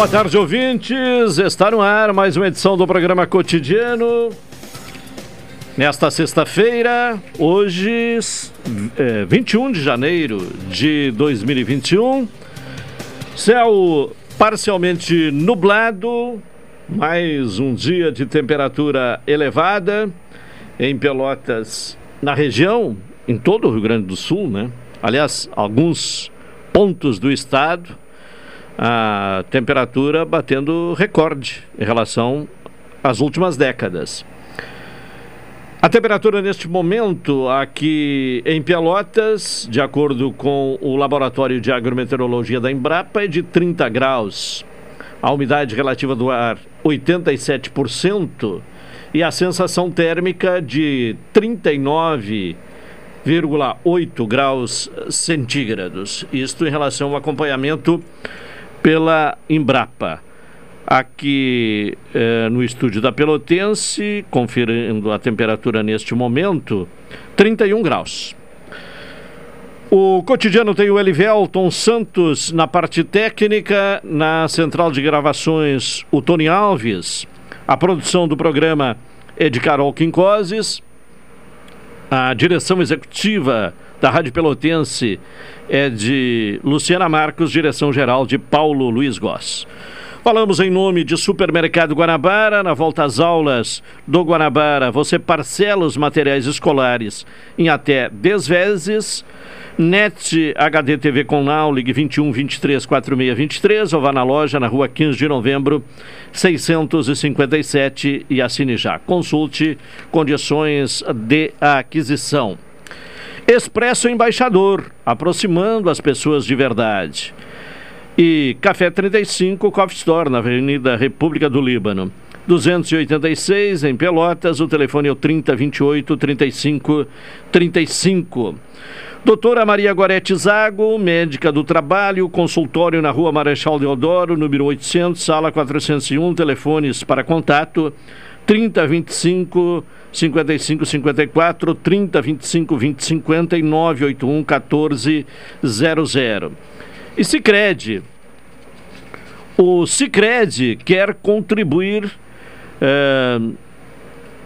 Boa tarde, ouvintes. Está no ar mais uma edição do programa cotidiano. Nesta sexta-feira, hoje, é, 21 de janeiro de 2021. Céu parcialmente nublado, mais um dia de temperatura elevada em Pelotas, na região, em todo o Rio Grande do Sul, né? Aliás, alguns pontos do estado a temperatura batendo recorde em relação às últimas décadas. A temperatura neste momento aqui em Pelotas, de acordo com o Laboratório de Agrometeorologia da Embrapa, é de 30 graus. A umidade relativa do ar, 87%. E a sensação térmica de 39,8 graus centígrados. Isto em relação ao acompanhamento pela Embrapa. Aqui eh, no estúdio da Pelotense, conferindo a temperatura neste momento, 31 graus. O cotidiano tem o Elivelton Santos na parte técnica, na central de gravações, o Tony Alves. A produção do programa é de Carol Quincoses. A direção executiva da Rádio Pelotense é de Luciana Marcos, direção-geral de Paulo Luiz Goss. Falamos em nome de Supermercado Guanabara. Na volta às aulas do Guanabara, você parcela os materiais escolares em até 10 vezes. NET HD TV com Now, ligue 21 23 46 23 ou vá na loja na rua 15 de novembro 657 e assine já. Consulte condições de aquisição. Expresso Embaixador, aproximando as pessoas de verdade. E Café 35 Coffee Store, na Avenida República do Líbano. 286 em Pelotas, o telefone é o 3028 35 35. Doutora Maria Gorete Zago, médica do trabalho, consultório na Rua Marechal Deodoro, número 800, sala 401, telefones para contato 3025 55 54 30 25 20 50 e 981 14 00. E Sicredi. O Sicredi quer contribuir é,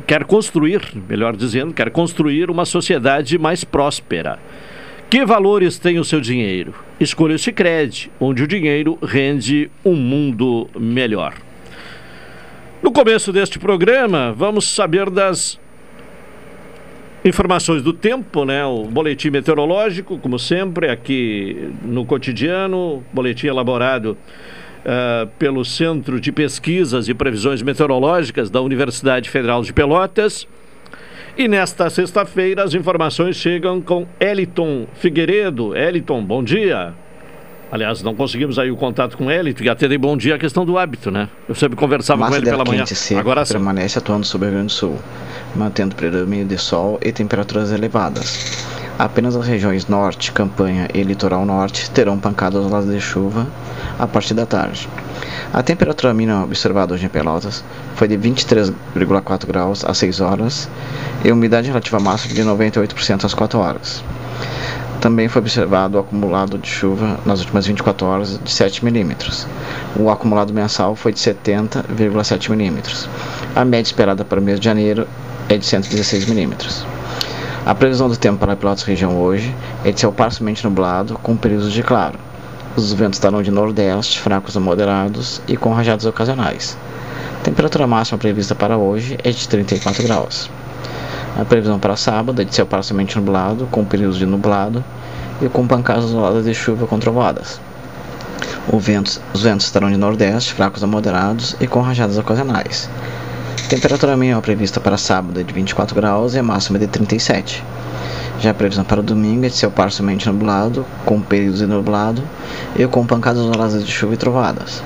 quer construir, melhor dizendo, quer construir uma sociedade mais próspera. Que valores tem o seu dinheiro? Escolha o Sicredi, onde o dinheiro rende um mundo melhor. No começo deste programa, vamos saber das informações do tempo, né? O boletim meteorológico, como sempre, aqui no cotidiano, boletim elaborado uh, pelo Centro de Pesquisas e Previsões Meteorológicas da Universidade Federal de Pelotas. E nesta sexta-feira as informações chegam com Eliton Figueiredo. Eliton, bom dia. Aliás, não conseguimos aí o contato com ele, e até dei bom dia a questão do hábito, né? Eu sempre conversava Massa com ele pela manhã. Seco Agora permanece atuando sobre o Rio Grande do Sul, mantendo predomínio de sol e temperaturas elevadas. Apenas as regiões norte, campanha e litoral norte terão pancadas lados de chuva a partir da tarde. A temperatura mínima observada hoje em Pelotas foi de 23,4 graus às 6 horas e umidade relativa máxima de 98% às 4 horas. Também foi observado o acumulado de chuva nas últimas 24 horas de 7 milímetros. O acumulado mensal foi de 70,7 milímetros. A média esperada para o mês de janeiro é de 116 milímetros. A previsão do tempo para Pelotas região hoje é de céu parcialmente nublado, com períodos de claro. Os ventos estarão de nordeste, fracos a moderados e com rajadas ocasionais. A temperatura máxima prevista para hoje é de 34 graus. A previsão para sábado é de céu parcialmente nublado, com períodos de nublado e com pancadas isoladas de chuva com trovadas. Vento, os ventos estarão de nordeste, fracos a moderados e com rajadas ocasionais. A temperatura mínima prevista para sábado é de 24 graus e a máxima de 37. Já a previsão para domingo é de céu parcialmente nublado, com períodos de nublado e com pancadas isoladas de chuva e trovadas.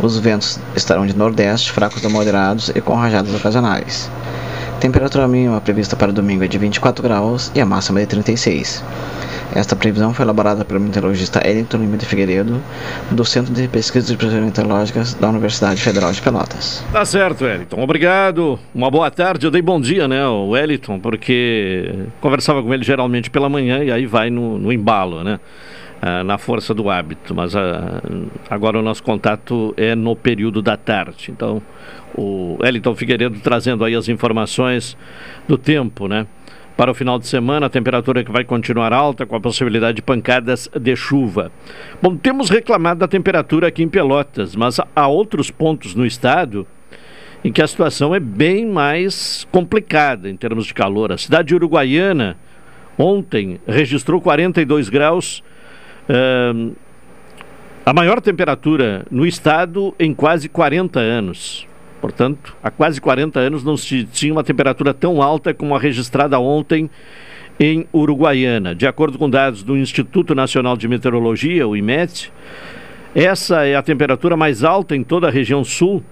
Os ventos estarão de nordeste, fracos a moderados e com rajadas ocasionais. Temperatura mínima prevista para domingo é de 24 graus e a máxima de 36. Esta previsão foi elaborada pelo meteorologista Elton Lima de Figueiredo, do Centro de Pesquisas e Previsões Meteorológicas da Universidade Federal de Pelotas. Tá certo, Wellington. Obrigado. Uma boa tarde. Eu dei bom dia, né, o Wellington, porque conversava com ele geralmente pela manhã e aí vai no, no embalo, né? Ah, na força do hábito, mas ah, agora o nosso contato é no período da tarde. Então, o Wellington Figueiredo trazendo aí as informações do tempo, né? Para o final de semana, a temperatura que vai continuar alta, com a possibilidade de pancadas de chuva. Bom, temos reclamado da temperatura aqui em Pelotas, mas há outros pontos no estado em que a situação é bem mais complicada em termos de calor. A cidade de Uruguaiana, ontem, registrou 42 graus. Uh, a maior temperatura no estado em quase 40 anos. Portanto, há quase 40 anos não se tinha uma temperatura tão alta como a registrada ontem em Uruguaiana. De acordo com dados do Instituto Nacional de Meteorologia, o IMET, essa é a temperatura mais alta em toda a região sul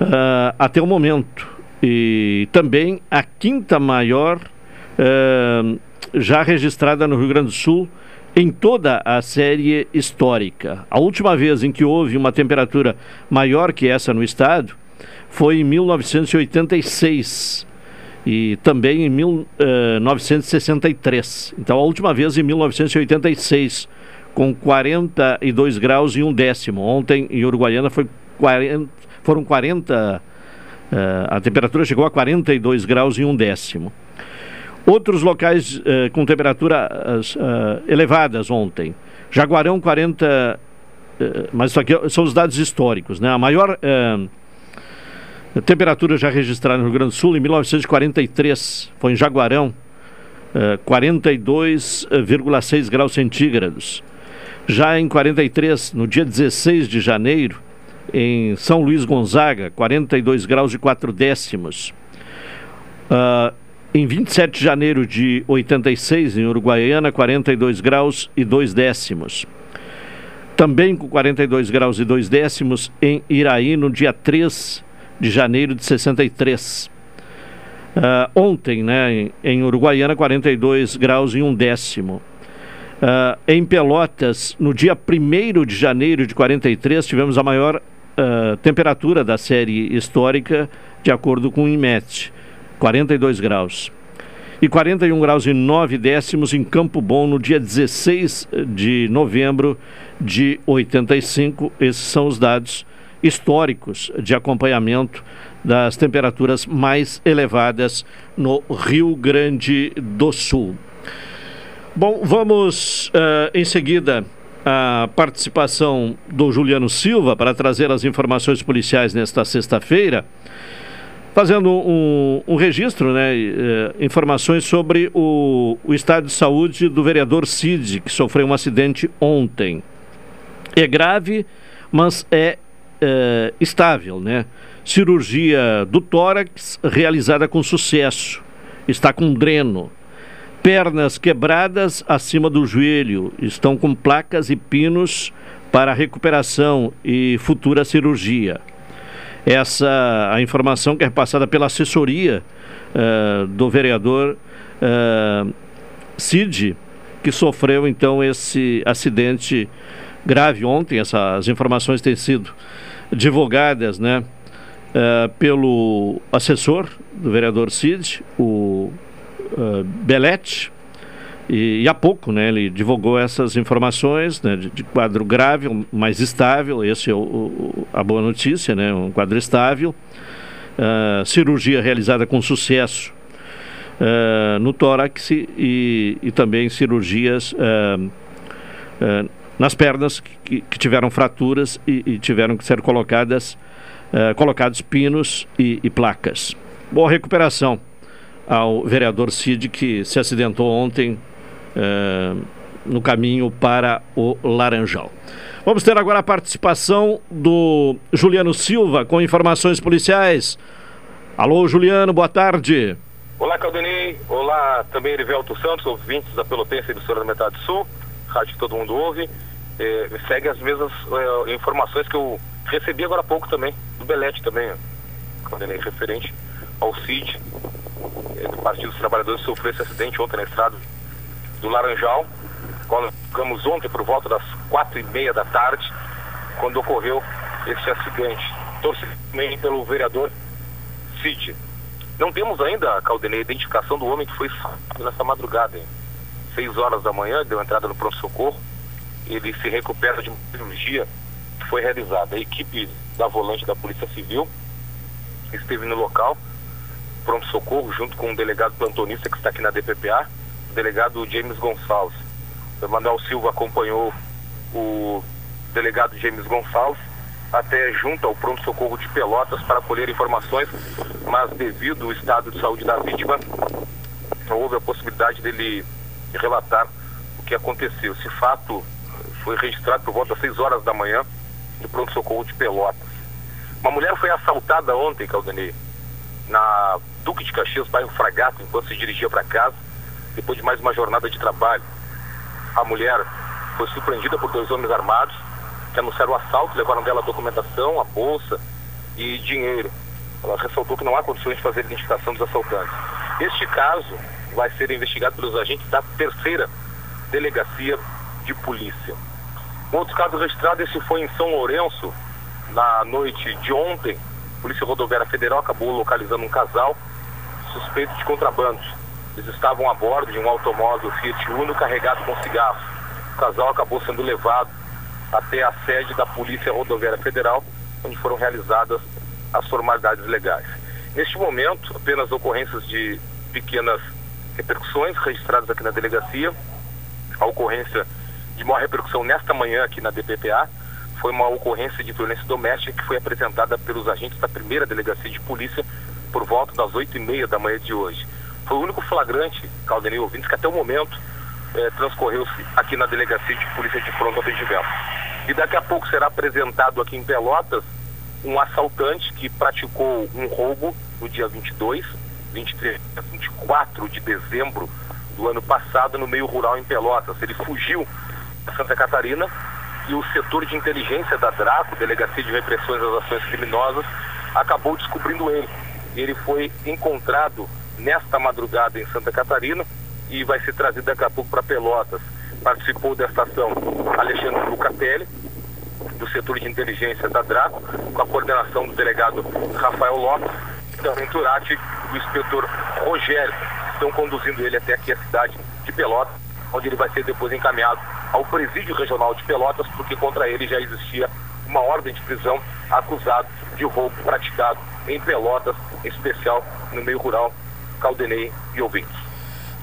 uh, até o momento. E também a quinta maior uh, já registrada no Rio Grande do Sul em toda a série histórica. A última vez em que houve uma temperatura maior que essa no estado foi em 1986 e também em 1963. Eh, então, a última vez em 1986, com 42 graus e um décimo. Ontem em Uruguaiana foi 40, foram 40, uh, eh, a temperatura chegou a 42 graus e um décimo. Outros locais uh, com temperaturas uh, elevadas ontem. Jaguarão 40, mas isso aqui são os dados históricos, né? A maior temperatura já registrada no Rio Grande do Sul em 1943, foi em Jaguarão, 42,6 eh, graus centígrados. Já em 43, no dia 16 de janeiro, em São Luís Gonzaga, 42 graus e 4 décimos. Uh, em 27 de janeiro de 86, em Uruguaiana, 42 graus e 2 décimos. Também com 42 graus e 2 décimos em Iraí, no dia 3 de janeiro de 63. Uh, ah, ontem, né, em, em, Uruguaiana, 42 graus e um décimo. Uh, em Pelotas, no dia 1 de janeiro de 43, tivemos a maior uh, temperatura da série histórica, de acordo com o IMET, 42 graus. E 41 graus e 9 décimos em Campo Bom, no dia 16 de novembro de 85. Esses são os dados históricos de acompanhamento das temperaturas mais elevadas no Rio Grande do Sul. Bom, vamos uh, em seguida a participação do Juliano Silva para trazer as informações policiais nesta sexta-feira, fazendo um, um registro, né, uh, informações sobre o, o estado de saúde do vereador Cid, que sofreu um acidente ontem. É grave, mas é é, estável, né? Cirurgia do tórax realizada com sucesso. Está com dreno. Pernas quebradas acima do joelho. Estão com placas e pinos para recuperação e futura cirurgia. Essa a informação que é passada pela assessoria uh, do vereador uh, Cid, que sofreu então esse acidente grave ontem. Essas informações têm sido divulgadas né, uh, pelo assessor do vereador Cid, o uh, Belete, e, e, há pouco né, ele divulgou essas informações né, de, de, quadro grave, mais estável, esse é o, o, a boa notícia, né, um quadro estável, uh, cirurgia realizada com sucesso uh, no tórax e, e, também cirurgias uh, nas pernas que, que, tiveram fraturas e, e, tiveram que ser colocadas colocados pinos e, e placas. Boa recuperação ao vereador Cid que se acidentou ontem no caminho para o Laranjal. Vamos ter agora a participação do Juliano Silva com informações policiais. Alô, Juliano, boa tarde. Olá, Caldenei. Olá, também Erivelto Santos, ouvintes da Pelotense e do da Metade Sul, rádio que todo mundo ouve. É, segue as mesmas é, informações que eu recebi agora há pouco também, do Belete também, Caldenei, referente ao CID, é, do Partido dos Trabalhadores, sofreu esse acidente ontem na estrada do Laranjal ficamos ontem por volta das quatro e meia da tarde, quando ocorreu esse acidente. Torci também pelo vereador Cid. Não temos ainda, Caldenei, a identificação do homem que foi nessa madrugada. Hein? Seis horas da manhã, deu entrada no pronto-socorro. Ele se recupera de uma cirurgia que foi realizada. A equipe da volante da Polícia Civil esteve no local, pronto-socorro, junto com o delegado plantonista que está aqui na DPPA, delegado James Gonçalves. Manuel Silva acompanhou o delegado James Gonçalves até junto ao pronto-socorro de Pelotas para colher informações, mas devido ao estado de saúde da vítima, não houve a possibilidade dele relatar o que aconteceu. Esse fato foi registrado por volta das 6 horas da manhã no pronto-socorro de Pelotas. Uma mulher foi assaltada ontem, Caldanei, na Duque de Caxias, bairro Fragato, enquanto se dirigia para casa, depois de mais uma jornada de trabalho a mulher foi surpreendida por dois homens armados que anunciaram o assalto, levaram dela a documentação, a bolsa e dinheiro. Ela ressaltou que não há condições de fazer identificação dos assaltantes. Este caso vai ser investigado pelos agentes da terceira delegacia de polícia. Um outro caso registrado, esse foi em São Lourenço, na noite de ontem. A Polícia Rodoviária Federal acabou localizando um casal suspeito de contrabando. Eles estavam a bordo de um automóvel Fiat Uno carregado com cigarros. O casal acabou sendo levado até a sede da Polícia Rodoviária Federal, onde foram realizadas as formalidades legais. Neste momento, apenas ocorrências de pequenas repercussões registradas aqui na delegacia. A ocorrência de maior repercussão nesta manhã aqui na DPPA foi uma ocorrência de violência doméstica que foi apresentada pelos agentes da primeira delegacia de polícia por volta das oito e meia da manhã de hoje. Foi o único flagrante, Caldenei ouvintes, que até o momento é, transcorreu-se aqui na Delegacia de Polícia de Pronto Atendimento. E daqui a pouco será apresentado aqui em Pelotas um assaltante que praticou um roubo no dia 22, 23, 24 de dezembro do ano passado no meio rural em Pelotas. Ele fugiu da Santa Catarina e o setor de inteligência da DRACO, Delegacia de Repressões às Ações Criminosas, acabou descobrindo ele. Ele foi encontrado nesta madrugada em Santa Catarina e vai ser trazido daqui a pouco para Pelotas. Participou desta ação Alexandre Lucatelli, do setor de inteligência da DRACO, com a coordenação do delegado Rafael Lopes, da Venturati e do inspetor Rogério, estão conduzindo ele até aqui a cidade de Pelotas, onde ele vai ser depois encaminhado ao presídio regional de Pelotas, porque contra ele já existia uma ordem de prisão acusado de roubo praticado em Pelotas, em especial no meio rural Caldenei e ouvintes.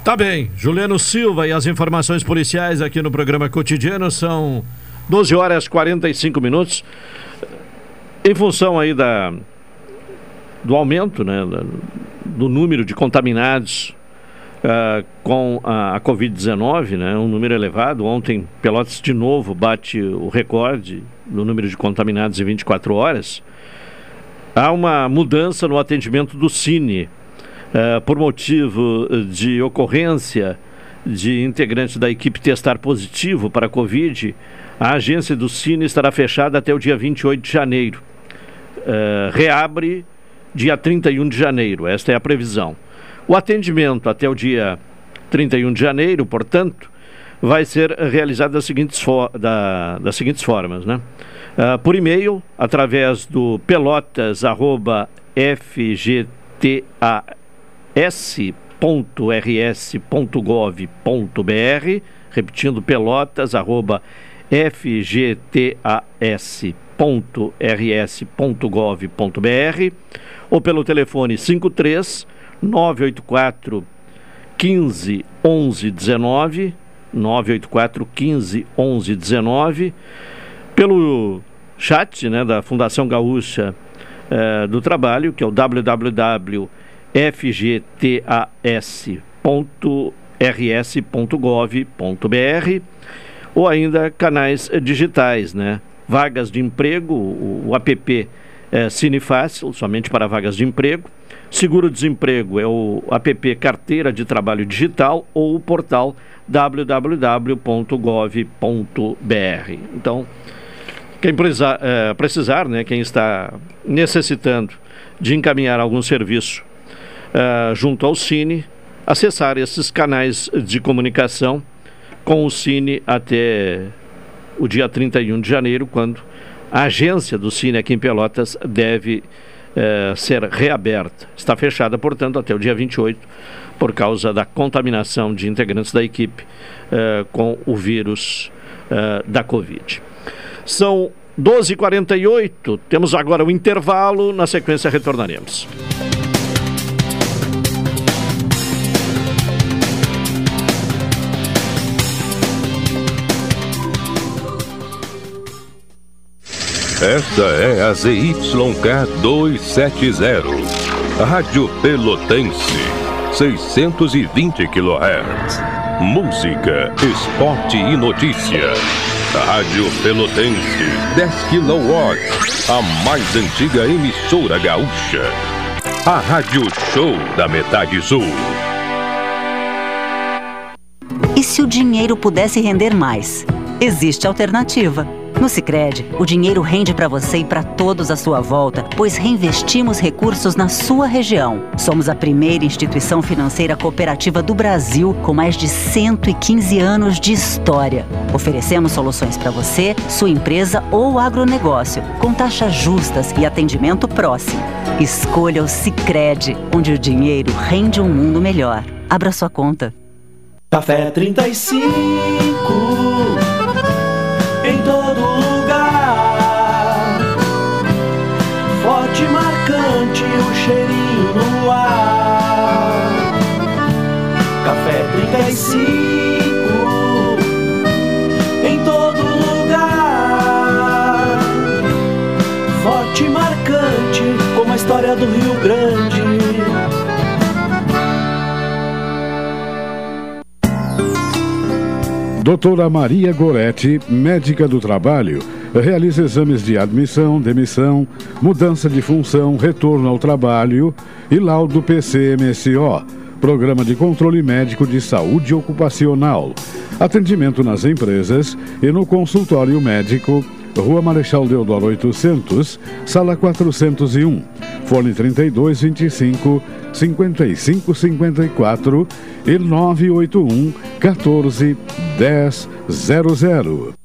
Tá bem. Juliano Silva e as informações policiais aqui no programa cotidiano são 12 horas 45 minutos. Em função aí da, do aumento né, do número de contaminados uh, com a, a Covid-19, né, um número elevado. Ontem, Pelotas de novo bate o recorde do número de contaminados em 24 horas. Há uma mudança no atendimento do Cine uh, por motivo de ocorrência de integrantes da equipe testar positivo para a Covid, a agência do Cine estará fechada até o dia 28 de janeiro. Uh, reabre dia 31 de janeiro, esta é a previsão. O atendimento até o dia 31 de janeiro, portanto, vai ser realizado das seguintes, da, das seguintes formas, né? Uh, por e-mail, através do pelotas.fgta s.rs.gov.br, repetindo pelotas, arroba fgtas.rs.gov.br ou pelo telefone 53 984 15 11 19 984 15 11 19 pelo chat né, da Fundação Gaúcha eh, do Trabalho, que é o www.fgtas.rs.gov.br ou ainda canais digitais, né? Vagas de emprego, o, o app é Cinefácil, somente para vagas de emprego. Seguro-desemprego é o app Carteira de Trabalho Digital ou o portal www.gov.br. Então, quem precisar, é, precisar, né, quem está necessitando de encaminhar algum serviço é, junto ao Cine, acessar esses canais de comunicação com o Cine até o dia 31 de janeiro, quando a agência do Cine aqui em Pelotas deve é, ser reaberta. Está fechada, portanto, até o dia 28, por causa da contaminação de integrantes da equipe é, com o vírus da Covid. São 12h48, temos agora o intervalo, na sequência retornaremos. Esta é a ZYK 270, Rádio Pelotense, 620 kHz. Música, esporte e notícia. Rádio Pelotense, 10 kW, a mais antiga emissora gaúcha. A Rádio Show da Metade Sul. E se o dinheiro pudesse render mais? Existe alternativa. No Sicredi, o dinheiro rende para você e para todos à sua volta, pois reinvestimos recursos na sua região. Somos a primeira instituição financeira cooperativa do Brasil com mais de 115 anos de história. Oferecemos soluções para você, sua empresa ou agronegócio, com taxas justas e atendimento próximo. Escolha o Sicredi, onde o dinheiro rende um mundo melhor. Abra sua conta. Café 35 Doutora Maria Goretti, médica do trabalho, realiza exames de admissão, demissão, mudança de função, retorno ao trabalho e laudo PCMSO, Programa de Controle Médico de Saúde Ocupacional. Atendimento nas empresas e no consultório médico, Rua Marechal Deodoro 800, Sala 401, Fone 3225 5554 e 981 14 1000.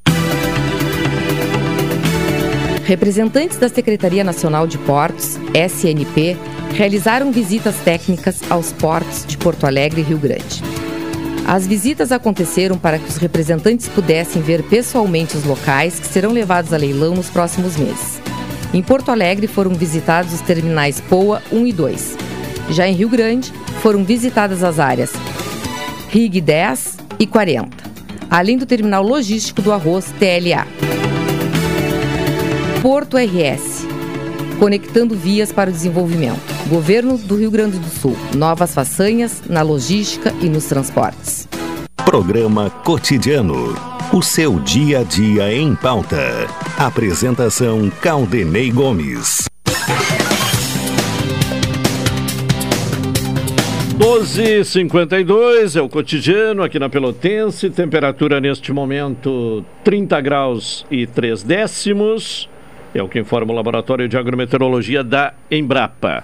Representantes da Secretaria Nacional de Portos, SNP, realizaram visitas técnicas aos portos de Porto Alegre e Rio Grande. As visitas aconteceram para que os representantes pudessem ver pessoalmente os locais que serão levados a leilão nos próximos meses. Em Porto Alegre foram visitados os terminais POA 1 e 2. Já em Rio Grande, foram visitadas as áreas RIG 10 e 40, além do terminal logístico do arroz TLA. Porto RS, conectando vias para o desenvolvimento. Governo do Rio Grande do Sul, novas façanhas na logística e nos transportes. Programa Cotidiano. O seu dia a dia em pauta. Apresentação Caldenei Gomes. 12h52 é o cotidiano aqui na Pelotense. Temperatura neste momento 30 graus e 3 décimos. É o que informa o Laboratório de Agrometeorologia da Embrapa.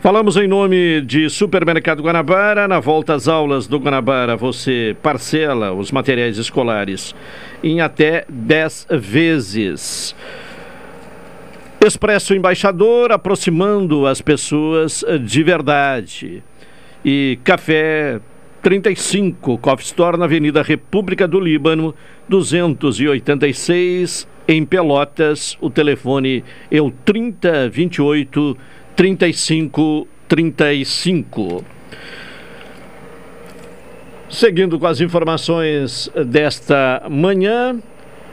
Falamos em nome de Supermercado Guanabara. Na volta às aulas do Guanabara, você parcela os materiais escolares em até 10 vezes. Expresso Embaixador, aproximando as pessoas de verdade e Café 35, Coffee Store na Avenida República do Líbano, 286 em Pelotas. O telefone é o 3028 3535. Seguindo com as informações desta manhã,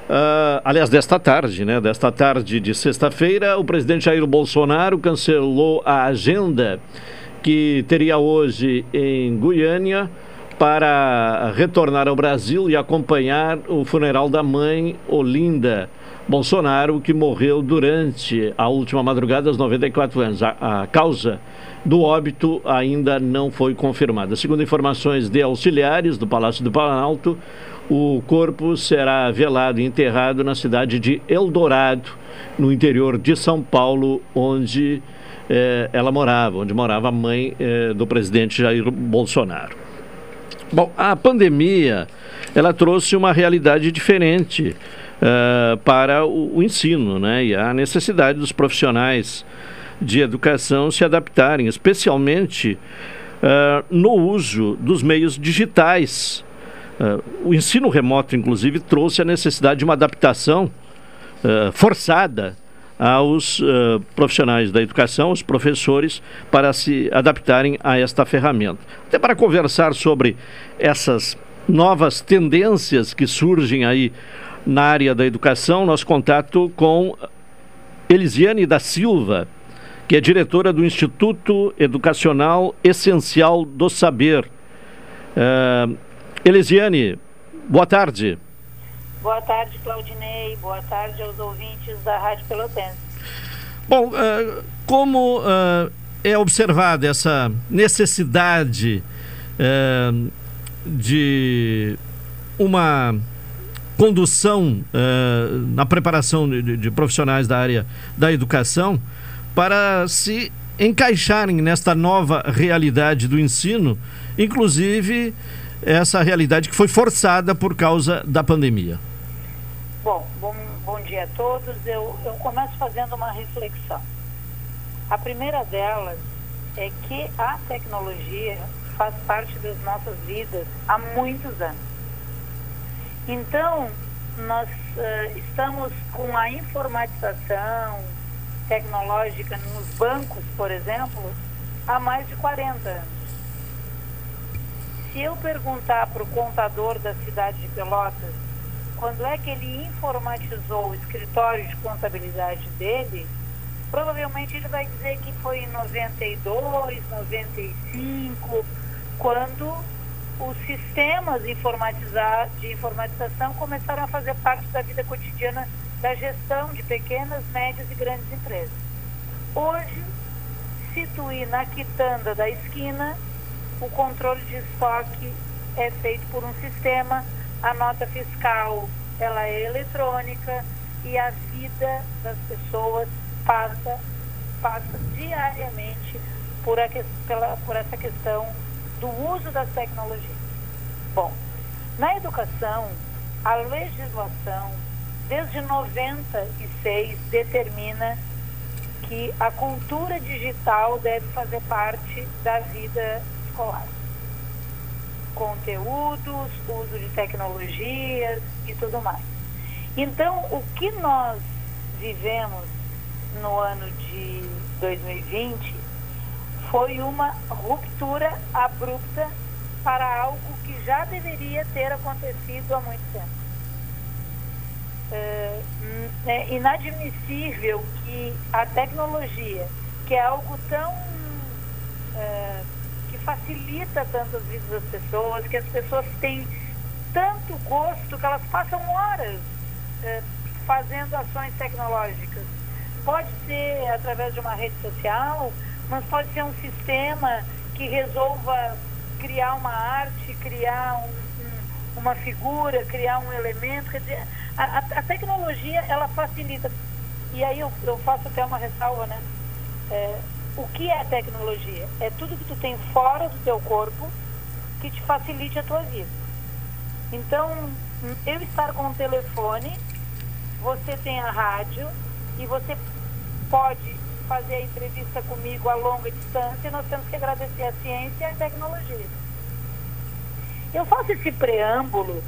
Uh, aliás, desta tarde, né? Desta tarde de sexta-feira, o presidente Jair Bolsonaro cancelou a agenda que teria hoje em Goiânia para retornar ao Brasil e acompanhar o funeral da mãe Olinda Bolsonaro, que morreu durante a última madrugada aos 94 anos. A, a causa do óbito ainda não foi confirmada. Segundo informações de auxiliares do Palácio do Planalto, o corpo será velado e enterrado na cidade de Eldorado, no interior de São Paulo, onde eh, ela morava, onde morava a mãe eh, do presidente Jair Bolsonaro. Bom, a pandemia ela trouxe uma realidade diferente uh, para o, o, ensino, né? E a necessidade dos profissionais de educação se adaptarem, especialmente uh, no uso dos meios digitais. Uh, o ensino remoto, inclusive, trouxe a necessidade de uma adaptação forçada aos uh, profissionais da educação, os professores, para se adaptarem a esta ferramenta. Até para conversar sobre essas novas tendências que surgem aí na área da educação, nosso contato com Elisiane da Silva, que é diretora do Instituto Educacional Essencial do Saber. Uh, Elisiane, boa tarde. Boa tarde, Claudinei. Boa tarde aos ouvintes da Rádio Pelotense. Bom, uh, como uh, é observada essa necessidade uh, de uma condução na preparação de, de profissionais da área da educação para se encaixarem nesta nova realidade do ensino, inclusive essa realidade que foi forçada por causa da pandemia? Bom, bom, bom dia a todos. Eu, eu começo fazendo uma reflexão. A primeira delas é que a tecnologia faz parte das nossas vidas há muitos anos. Então, nós uh, estamos com a informatização tecnológica nos bancos, por exemplo, há mais de 40 anos. Se eu perguntar para o contador da cidade de Pelotas quando é que ele informatizou o escritório de contabilidade dele, provavelmente ele vai dizer que foi em 92, 95, quando os sistemas de informatização começaram a fazer parte da vida cotidiana da gestão de pequenas, médias e grandes empresas. Hoje, situe na quitanda da esquina, o controle de estoque é feito por um sistema a nota fiscal ela é eletrônica e a vida das pessoas passa, passa diariamente por, a, pela, por essa questão do uso das tecnologias. Bom, na educação, a legislação, desde 96, determina que a cultura digital deve fazer parte da vida escolar conteúdos, uso de tecnologias e tudo mais. Então, o que nós vivemos no ano de 2020 foi uma ruptura abrupta para algo que já deveria ter acontecido há muito tempo. É, é inadmissível que a tecnologia, que é algo tão é, facilita tanto as vidas das pessoas, que as pessoas têm tanto gosto que elas passam horas eh, fazendo ações tecnológicas. Pode ser através de uma rede social, mas pode ser um sistema que resolva criar uma arte, criar um, um, uma figura, criar um elemento. Quer dizer, a, a, tecnologia ela facilita. E aí eu, eu faço até uma ressalva, né? É, o que é tecnologia? É tudo que tu tem fora do teu corpo que te facilite a tua vida. Então, eu estar com o telefone, você tem a rádio e você pode fazer a entrevista comigo a longa distância, nós temos que agradecer a ciência e a tecnologia. Eu faço esse preâmbulo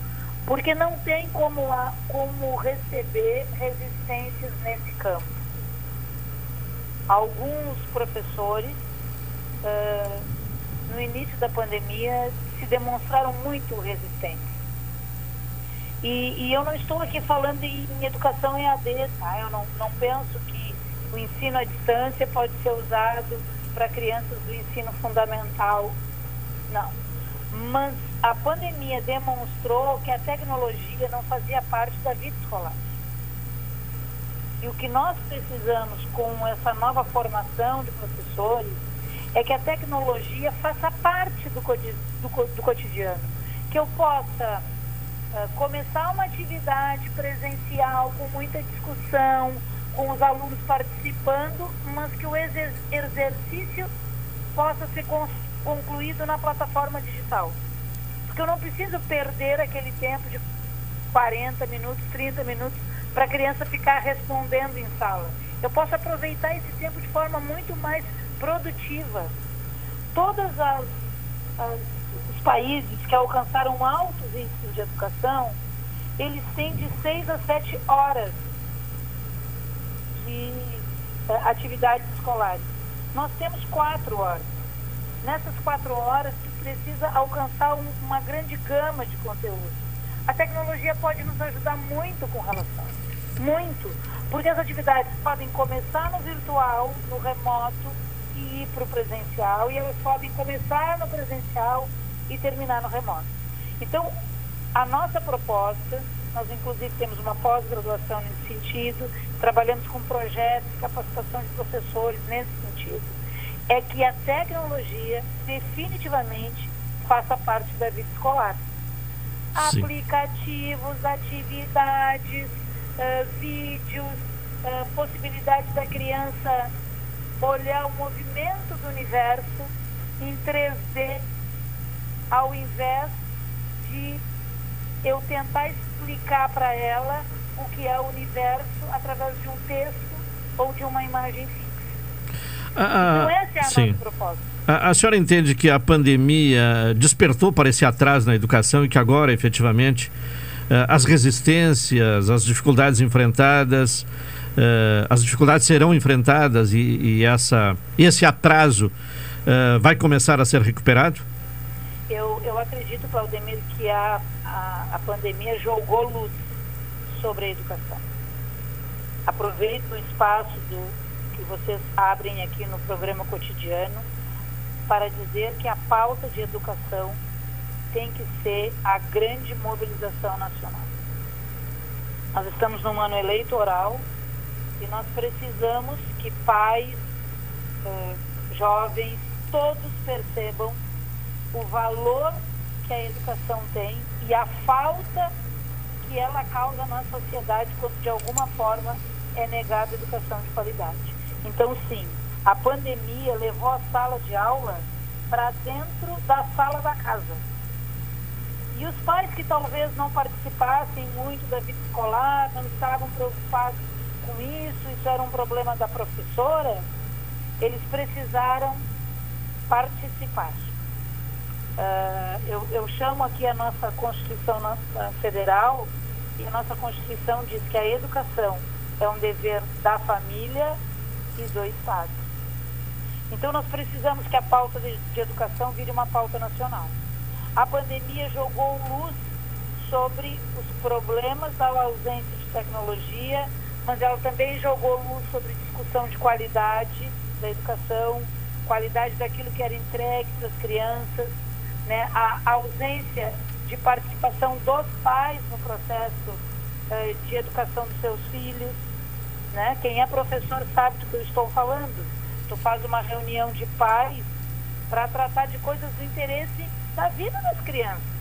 porque não tem como, como receber resistências nesse campo. Alguns professores, uh, no início da pandemia, se demonstraram muito resistentes. E, e, eu não estou aqui falando em educação EAD, tá? Eu não, não penso que o ensino à distância pode ser usado para crianças do ensino fundamental. Não. Mas a pandemia demonstrou que a tecnologia não fazia parte da vida escolar. E o que nós precisamos com essa nova formação de professores é que a tecnologia faça parte do, do, do cotidiano. Que eu possa uh, começar uma atividade presencial com muita discussão, com os alunos participando, mas que o exercício possa ser concluído na plataforma digital. Porque eu não preciso perder aquele tempo de 40 minutos, 30 minutos para a criança ficar respondendo em sala. Eu posso aproveitar esse tempo de forma muito mais produtiva. Todos os países que alcançaram altos índices de educação, eles têm de 6 a 7 horas de eh, atividades escolares. Nós temos 4 horas. Nessas 4 horas, tu precisa alcançar um, uma grande gama de conteúdo. A tecnologia pode nos ajudar muito com relação muito, porque as atividades podem começar no virtual, no remoto e ir para o presencial, e elas podem começar no presencial e terminar no remoto. Então, a nossa proposta, nós inclusive temos uma pós-graduação nesse sentido, trabalhamos com projetos, capacitação de professores nesse sentido, é que a tecnologia definitivamente faça parte da vida escolar. Sim. Aplicativos, atividades, uh, vídeos, uh, possibilidade da criança olhar o movimento do universo em 3D, ao invés de eu tentar explicar para ela o que é o universo através de um texto ou de uma imagem fixa. Ah, então essa é a sim. nossa proposta. A, a, senhora entende que a pandemia despertou para esse atraso na educação e que agora, efetivamente, as resistências, as dificuldades enfrentadas, uh, as dificuldades serão enfrentadas e, e essa, esse atraso uh, vai começar a ser recuperado? Eu, eu acredito, Claudemir, que a, a, a pandemia jogou luz sobre a educação. Aproveito o espaço do, que vocês abrem aqui no programa cotidiano para dizer que a pauta de educação tem que ser a grande mobilização nacional. Nós estamos num ano eleitoral e nós precisamos que pais, eh, jovens, todos percebam o valor que a educação tem e a falta que ela causa na sociedade quando de alguma forma é negada a educação de qualidade. Então, sim, a pandemia levou a sala de aula para dentro da sala da casa e os pais que talvez não participassem muito da vida escolar, não estavam preocupados com isso, isso era um problema da professora, eles precisaram participar. Uh, eu, eu, chamo aqui a nossa Constituição Federal, e a nossa Constituição diz que a educação é um dever da família e do Estado. Então nós precisamos que a pauta de, de educação vire uma pauta nacional. A pandemia jogou luz sobre os problemas da ausência de tecnologia, mas ela também jogou luz sobre discussão de qualidade da educação, qualidade daquilo que era entregue para as crianças, né? a ausência de participação dos pais no processo uh, de educação dos seus filhos. Né? Quem é professor sabe do que eu estou falando. Tu faz uma reunião de pais para tratar de coisas do interesse da vida das crianças.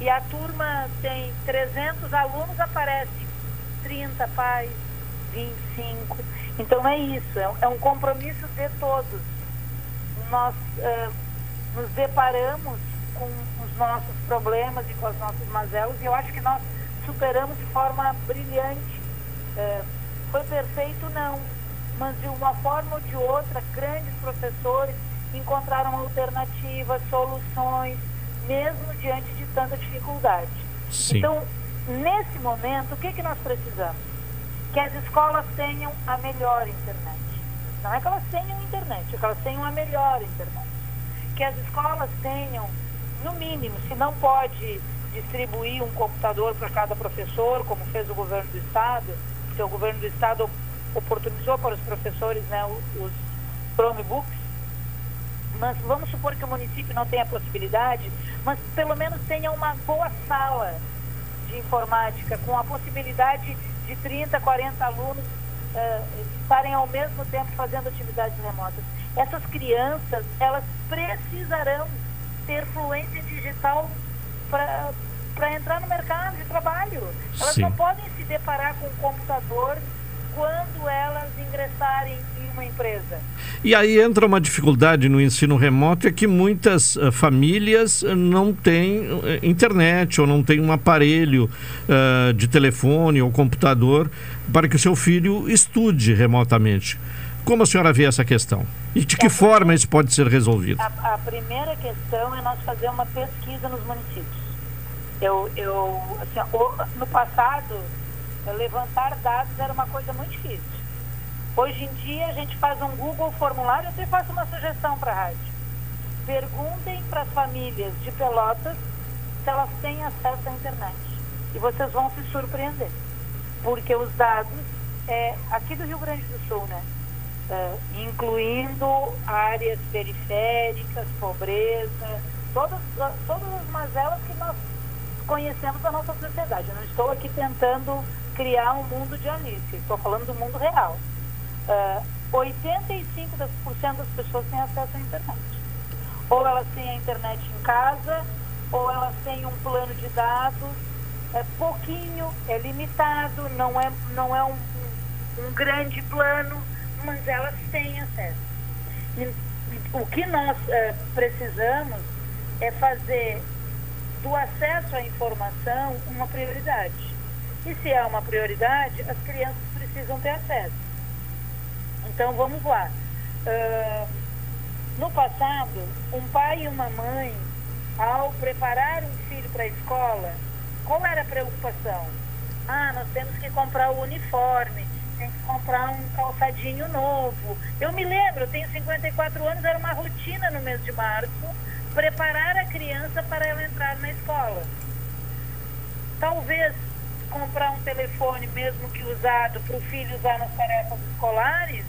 E a turma tem 300 alunos, aparece 30 pais, 25. Então é isso, é, é um compromisso de todos. Nós uh, nos deparamos com os nossos problemas e com as nossas mazelas e eu acho que nós superamos de forma brilhante. Uh, foi perfeito? Não. Mas de uma forma ou de outra, grandes professores encontraram alternativas, soluções, mesmo diante de tanta dificuldade. Sim. Então, nesse momento, o que, que nós precisamos? Que as escolas tenham a melhor internet. Não é que elas tenham internet, é que elas tenham a melhor internet. Que as escolas tenham, no mínimo, se não pode distribuir um computador para cada professor, como fez o governo do Estado, porque o governo do Estado oportunizou para os professores né, os Chromebooks, mas vamos supor que o município não tenha possibilidade, mas pelo menos tenha uma boa sala de informática, com a possibilidade de 30, 40 alunos uh, estarem ao mesmo tempo fazendo atividades remotas. Essas crianças, elas precisarão ter fluência digital para entrar no mercado de trabalho. Elas Sim. não podem se deparar com um computador quando elas ingressarem empresa. E aí entra uma dificuldade no ensino remoto, é que muitas uh, famílias não têm uh, internet ou não têm um aparelho uh, de telefone ou computador para que o seu filho estude remotamente. Como a senhora vê essa questão? E de que a forma isso pode ser resolvido? A, a, primeira questão é nós fazer uma pesquisa nos municípios. Eu, eu assim, no passado, levantar dados era uma coisa muito difícil. Hoje em dia a gente faz um Google formulário, eu até faço uma sugestão para a rádio. Perguntem para as famílias de Pelotas se elas têm acesso à internet. E vocês vão se surpreender. Porque os dados é aqui do Rio Grande do Sul, né? É, incluindo áreas periféricas, pobreza, todas, todas as mazelas que nós conhecemos da nossa sociedade. Eu não estou aqui tentando criar um mundo de Alice, estou falando do mundo real. Uh, 85% das pessoas têm acesso à internet. Ou elas têm a internet em casa, ou elas têm um plano de dados, é pouquinho, é limitado, não é, não é um, um grande plano, mas elas têm acesso. E, o que nós uh, precisamos é fazer do acesso à informação uma prioridade. E se é uma prioridade, as crianças precisam ter acesso. Então vamos lá. Uh, no passado, um pai e uma mãe, ao preparar um filho para a escola, qual era a preocupação? Ah, nós temos que comprar o uniforme, tem que comprar um calçadinho novo. Eu me lembro, eu tenho 54 anos, era uma rotina no mês de março preparar a criança para ela entrar na escola. Talvez comprar um telefone, mesmo que usado, para o filho usar nas tarefas escolares,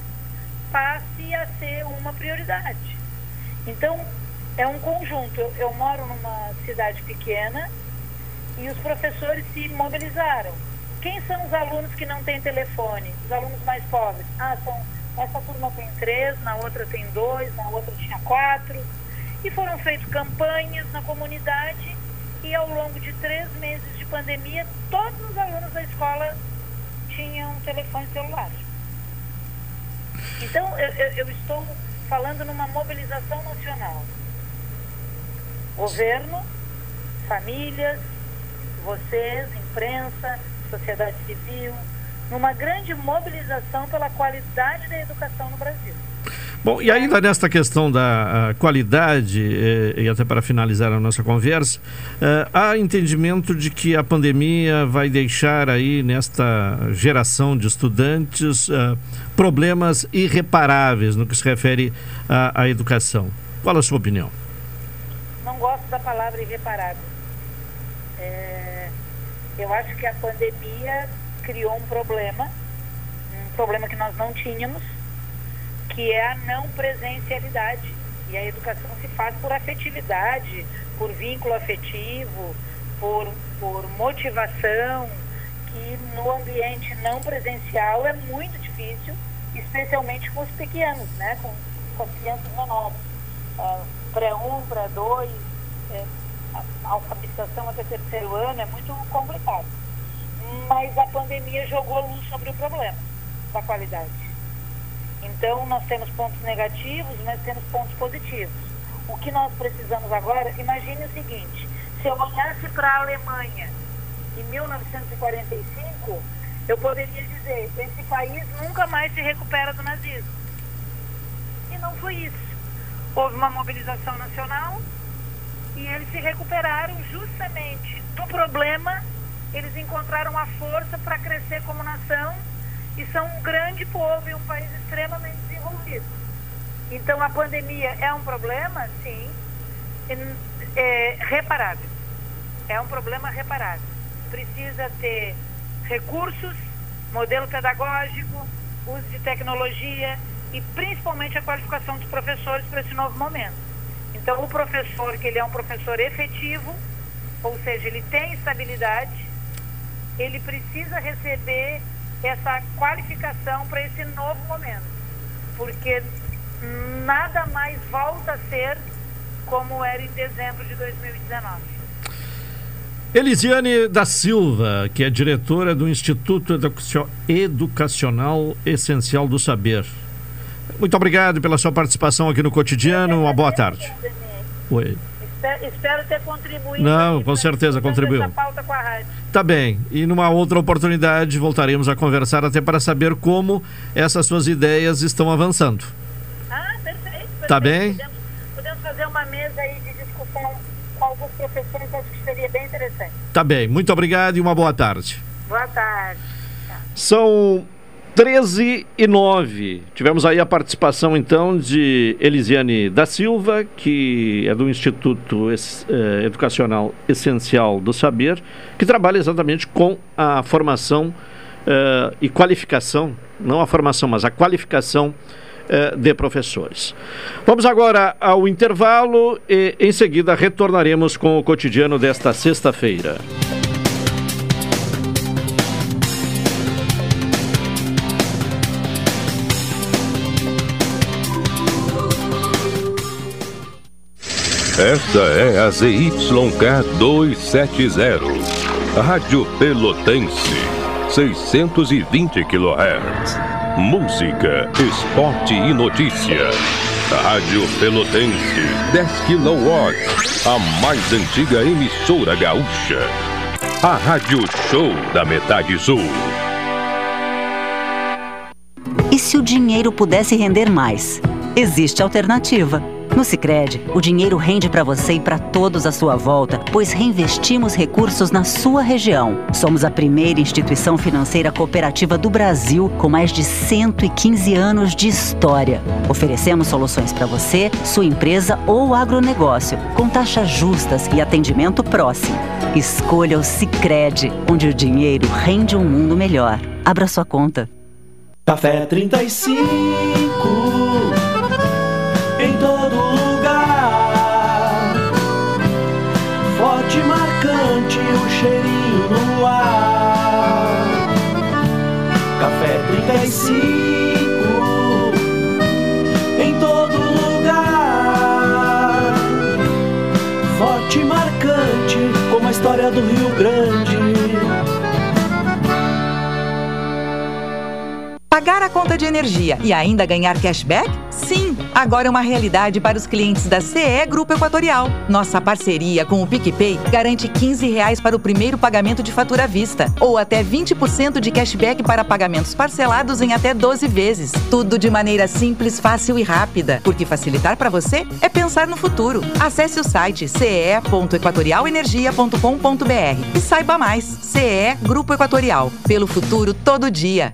passe a ser uma prioridade. Então, é um conjunto. Eu, eu moro numa cidade pequena e os professores se mobilizaram. Quem são os alunos que não têm telefone? Os alunos mais pobres. Ah, são, essa turma tem três, na outra tem dois, na outra tinha quatro. E foram feitas campanhas na comunidade e ao longo de três meses de pandemia, todos os alunos da escola tinham telefone celular. Então, eu, eu, eu estou falando numa mobilização nacional. Governo, famílias, vocês, imprensa, sociedade civil, numa grande mobilização pela qualidade da educação no Brasil. Bom, e ainda nesta questão da qualidade, eh, e até para finalizar a nossa conversa, eh, há entendimento de que a pandemia vai deixar aí nesta geração de estudantes eh, problemas irreparáveis no que se refere à, à educação. Qual a sua opinião? Não gosto da palavra irreparável. É, eu acho que a pandemia criou um problema, um problema que nós não tínhamos, que é a não presencialidade. E a educação se faz por afetividade, por vínculo afetivo, por, por motivação, que no ambiente não presencial é muito difícil, especialmente com os pequenos, né? com, com as crianças menores. Uh, pré-1, pré-2, é, a alfabetização até terceiro ano é muito complicado. Mas a pandemia jogou luz sobre o problema da qualidade. Então, nós temos pontos negativos, mas temos pontos positivos. O que nós precisamos agora, imagine o seguinte, se eu olhasse para a Alemanha em 1945, eu poderia dizer, esse país nunca mais se recupera do nazismo. E não foi isso. Houve uma mobilização nacional e eles se recuperaram justamente do problema, eles encontraram a força para crescer como nação e são um grande povo e um país extremamente desenvolvido. Então a pandemia é um problema, sim, é reparável. É um problema reparável. Precisa ter recursos, modelo pedagógico, uso de tecnologia e principalmente a qualificação dos professores para esse novo momento. Então, o professor, que ele é um professor efetivo, ou seja, ele tem estabilidade, ele precisa receber essa qualificação para esse novo momento, porque nada mais volta a ser como era em dezembro de 2019. Elisiane da Silva, que é diretora do Instituto Educacional Essencial do Saber. Muito obrigado pela sua participação aqui no cotidiano. Uma boa tarde. Oi. Espero, ter contribuído. Não, com certeza contribuiu. Tá bem. E numa outra oportunidade voltaremos a conversar até para saber como essas suas ideias estão avançando. Ah, perfeito. perfeito. Tá bem? Podemos, podemos fazer uma mesa aí de discussão com alguns professores, acho que seria bem interessante. Tá bem. Muito obrigado e uma boa tarde. Boa tarde. São 13 e 9. Tivemos aí a participação então de Elisiane da Silva, que é do Instituto eh, Educacional Essencial do Saber, que trabalha exatamente com a formação eh, e qualificação, não a formação, mas a qualificação eh, de professores. Vamos agora ao intervalo e em seguida retornaremos com o cotidiano desta sexta-feira. Esta é a ZYK 270, Rádio Pelotense, 620 kHz. Música, esporte e notícia. Rádio Pelotense, 10 kW, a mais antiga emissora gaúcha. A Rádio Show da Metade Sul. E se o dinheiro pudesse render mais? Existe alternativa. No Sicredi, o dinheiro rende para você e para todos à sua volta, pois reinvestimos recursos na sua região. Somos a primeira instituição financeira cooperativa do Brasil com mais de 115 anos de história. Oferecemos soluções para você, sua empresa ou agronegócio, com taxas justas e atendimento próximo. Escolha o Sicredi, onde o dinheiro rende um mundo melhor. Abra sua conta. Café 35 do Rio Grande. Pagar a conta de energia e ainda ganhar cashback? Sim, agora é uma realidade para os clientes da CE Grupo Equatorial. Nossa parceria com o PicPay garante 15 reais para o primeiro pagamento de fatura à vista ou até 20% de cashback para pagamentos parcelados em até 12 vezes. Tudo de maneira simples, fácil e rápida, porque facilitar para você é pensar no futuro. Acesse o site ce.equatorialenergia.com.br e saiba mais. CE Grupo Equatorial, pelo futuro todo dia.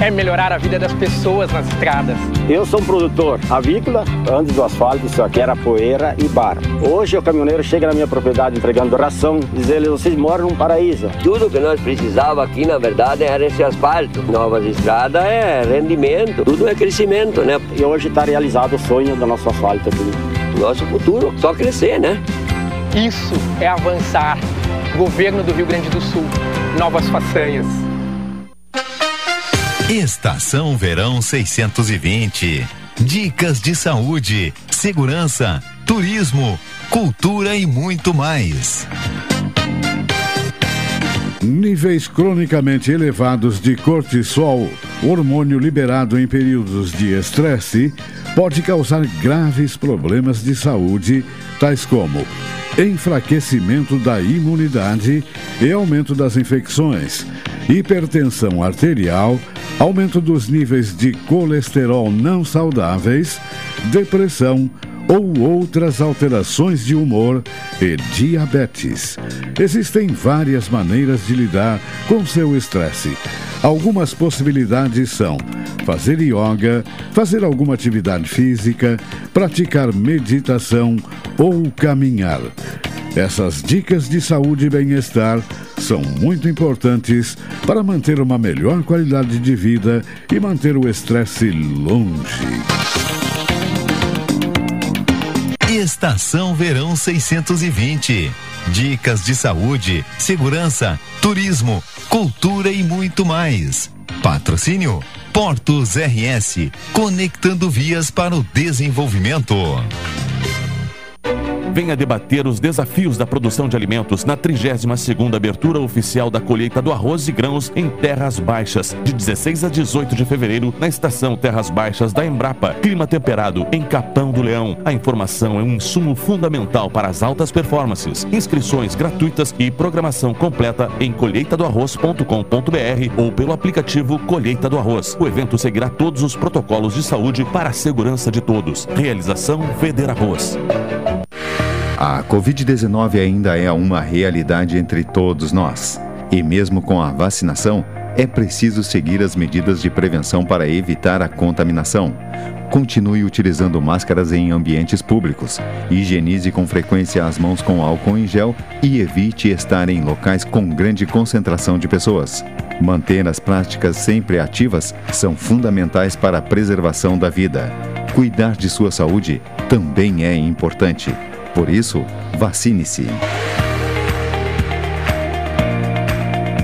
é melhorar a vida das pessoas nas estradas. Eu sou um produtor avícola, antes do asfalto isso aqui era poeira e barro. Hoje o caminhoneiro chega na minha propriedade entregando ração, diz ele, vocês moram num paraíso. Tudo que nós precisava aqui, na verdade, era esse asfalto. Novas estradas é rendimento, tudo é crescimento, né? E hoje está realizado o sonho do nosso asfalto aqui. Nosso futuro, só crescer, né? Isso é avançar. Governo do Rio Grande do Sul. Novas façanhas. Estação Verão 620. Dicas de saúde, segurança, turismo, cultura e muito mais. Níveis cronicamente elevados de cortisol, hormônio liberado em períodos de estresse, pode causar graves problemas de saúde, tais como enfraquecimento da imunidade e aumento das infecções, hipertensão arterial, aumento dos níveis de colesterol não saudáveis, depressão ou outras alterações de humor e diabetes. Existem várias maneiras de lidar com seu estresse. Algumas possibilidades são fazer yoga, fazer alguma atividade física, praticar meditação ou caminhar. Essas dicas de saúde e bem-estar são muito importantes para manter uma melhor qualidade de vida e manter o estresse longe. Estação Verão 620. Dicas de saúde, segurança, turismo, cultura e muito mais. Patrocínio Portos RS, conectando vias para o desenvolvimento. Venha debater os desafios da produção de alimentos na 32ª abertura oficial da colheita do arroz e grãos em Terras Baixas, de 16 a 18 de fevereiro, na estação Terras Baixas da Embrapa. Clima temperado em Capão do Leão. A informação é um insumo fundamental para as altas performances. Inscrições gratuitas e programação completa em colheitadoarroz.com.br ou pelo aplicativo Colheita do Arroz. O evento seguirá todos os protocolos de saúde para a segurança de todos. Realização Feder Arroz. A Covid-19 ainda é uma realidade entre todos nós. E mesmo com a vacinação, é preciso seguir as medidas de prevenção para evitar a contaminação. Continue utilizando máscaras em ambientes públicos. Higienize com frequência as mãos com álcool em gel e evite estar em locais com grande concentração de pessoas. Manter as práticas sempre ativas são fundamentais para a preservação da vida. Cuidar de sua saúde também é importante. Por isso, vacine-se.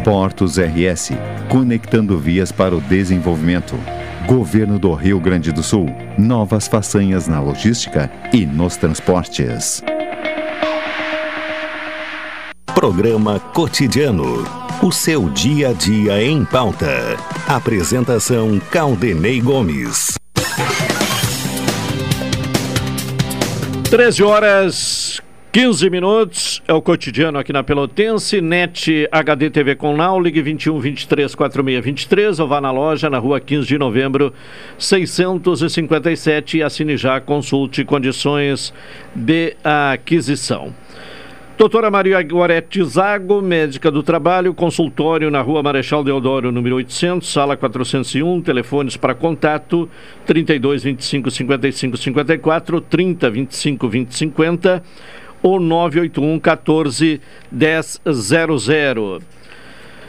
Portos RS conectando vias para o desenvolvimento. Governo do Rio Grande do Sul. Novas façanhas na logística e nos transportes. Programa Cotidiano. O seu dia a dia em pauta. Apresentação Caldenei Gomes. 13 horas 15 minutos, é o cotidiano aqui na Pelotense, NET HD TV com Now, ligue 21 23 46 23 ou vá na loja na rua 15 de novembro 657 e assine já, consulte condições de aquisição. Doutora Maria Gorete Zago, médica do trabalho, consultório na rua Marechal Deodoro, número 800, sala 401, telefones para contato 32 25 55 54, 30 25 20 50 ou 981 14 1000.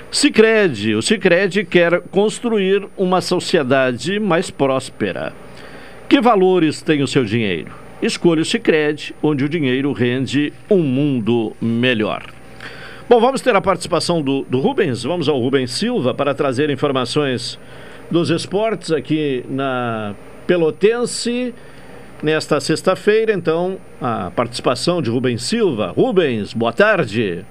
Sicredi, o Sicredi quer construir uma sociedade mais próspera. Que valores tem o seu dinheiro? Escolha o Cicred, onde o dinheiro rende um mundo melhor. Bom, vamos ter a participação do, do Rubens. Vamos ao Rubens Silva para trazer informações dos esportes aqui na Pelotense. Nesta sexta-feira, então, a participação de Rubens Silva. Rubens, boa tarde.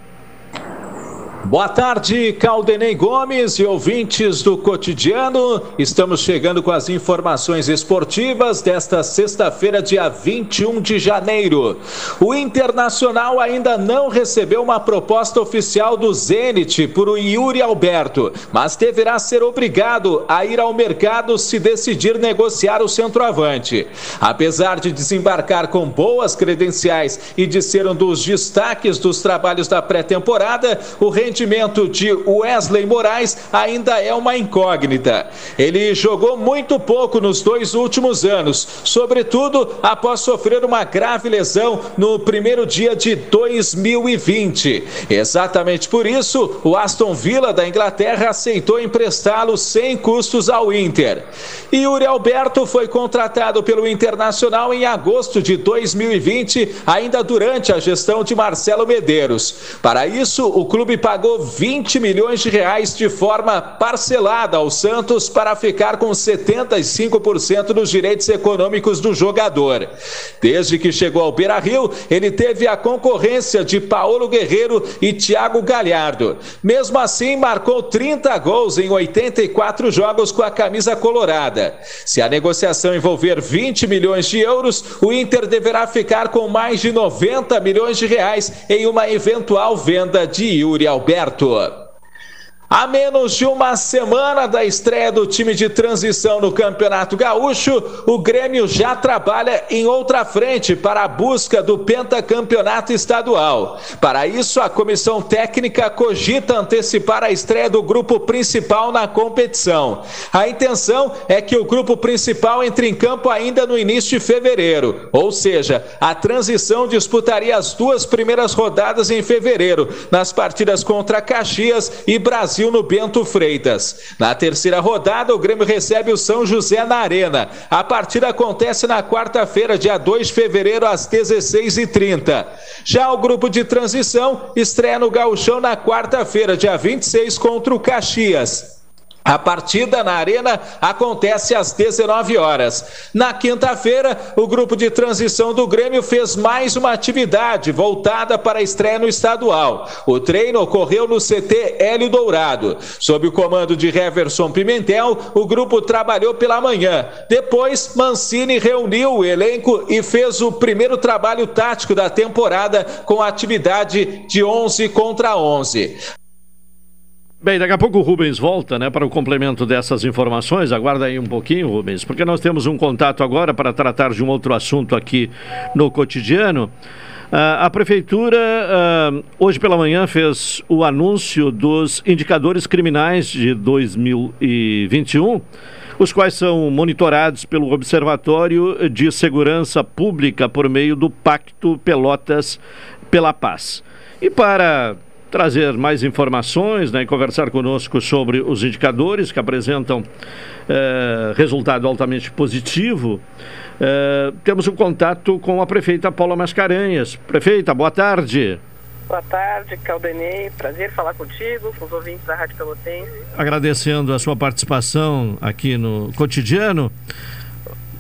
Boa tarde, Caldenei Gomes e ouvintes do cotidiano. Estamos chegando com as informações esportivas desta sexta-feira, dia 21 de janeiro. O Internacional ainda não recebeu uma proposta oficial do Zenit por Yuri Alberto, mas deverá ser obrigado a ir ao mercado se decidir negociar o centroavante. Apesar de desembarcar com boas credenciais e de ser um dos destaques dos trabalhos da pré-temporada, o rendimento rendimento de Wesley Moraes ainda é uma incógnita. Ele jogou muito pouco nos dois últimos anos, sobretudo após sofrer uma grave lesão no primeiro dia de 2020. Exatamente por isso, o Aston Villa da Inglaterra aceitou emprestá-lo sem custos ao Inter. Yuri Alberto foi contratado pelo Internacional em agosto de 2020, ainda durante a gestão de Marcelo Medeiros. Para isso, o clube pagou pagou 20 milhões de reais de forma parcelada ao Santos para ficar com 75% dos direitos econômicos do jogador. Desde que chegou ao Beira-Rio, ele teve a concorrência de Paulo Guerreiro e Thiago Galhardo. Mesmo assim, marcou 30 gols em 84 jogos com a camisa colorada. Se a negociação envolver 20 milhões de euros, o Inter deverá ficar com mais de 90 milhões de reais em uma eventual venda de Yuri Alberto. Alberto. A menos de uma semana da estreia do time de transição no Campeonato Gaúcho, o Grêmio já trabalha em outra frente para a busca do pentacampeonato estadual. Para isso, a comissão técnica cogita antecipar a estreia do grupo principal na competição. A intenção é que o grupo principal entre em campo ainda no início de fevereiro, ou seja, a transição disputaria as duas primeiras rodadas em fevereiro, nas partidas contra Caxias e Brasil Brasil no Bento Freitas. Na terceira rodada, o Grêmio recebe o São José na Arena. A partida acontece na quarta-feira, dia 2 de fevereiro, às 16h30. Já o grupo de transição estreia no Gauchão na quarta-feira, dia 26, contra o Caxias. A partida na Arena acontece às 19 horas. Na quinta-feira, o grupo de transição do Grêmio fez mais uma atividade voltada para a estreia no estadual. O treino ocorreu no CT Hélio Dourado. Sob o comando de Reverson Pimentel, o grupo trabalhou pela manhã. Depois, Mancini reuniu o elenco e fez o primeiro trabalho tático da temporada com a atividade de 11 contra 11. Bem, daqui a pouco o Rubens volta, né, para o complemento dessas informações. Aguarda aí um pouquinho, Rubens, porque nós temos um contato agora para tratar de um outro assunto aqui no cotidiano. Uh, a Prefeitura, uh, hoje pela manhã, fez o anúncio dos indicadores criminais de 2021, os quais são monitorados pelo Observatório de Segurança Pública por meio do Pacto Pelotas pela Paz. E para trazer mais informações né, e conversar conosco sobre os indicadores que apresentam eh, resultado altamente positivo. Eh, temos um contato com a prefeita Paula Mascarenhas. Prefeita, boa tarde. Boa tarde, Caldenei. Prazer falar contigo, com os ouvintes da Rádio Pelotense. Agradecendo a sua participação aqui no cotidiano.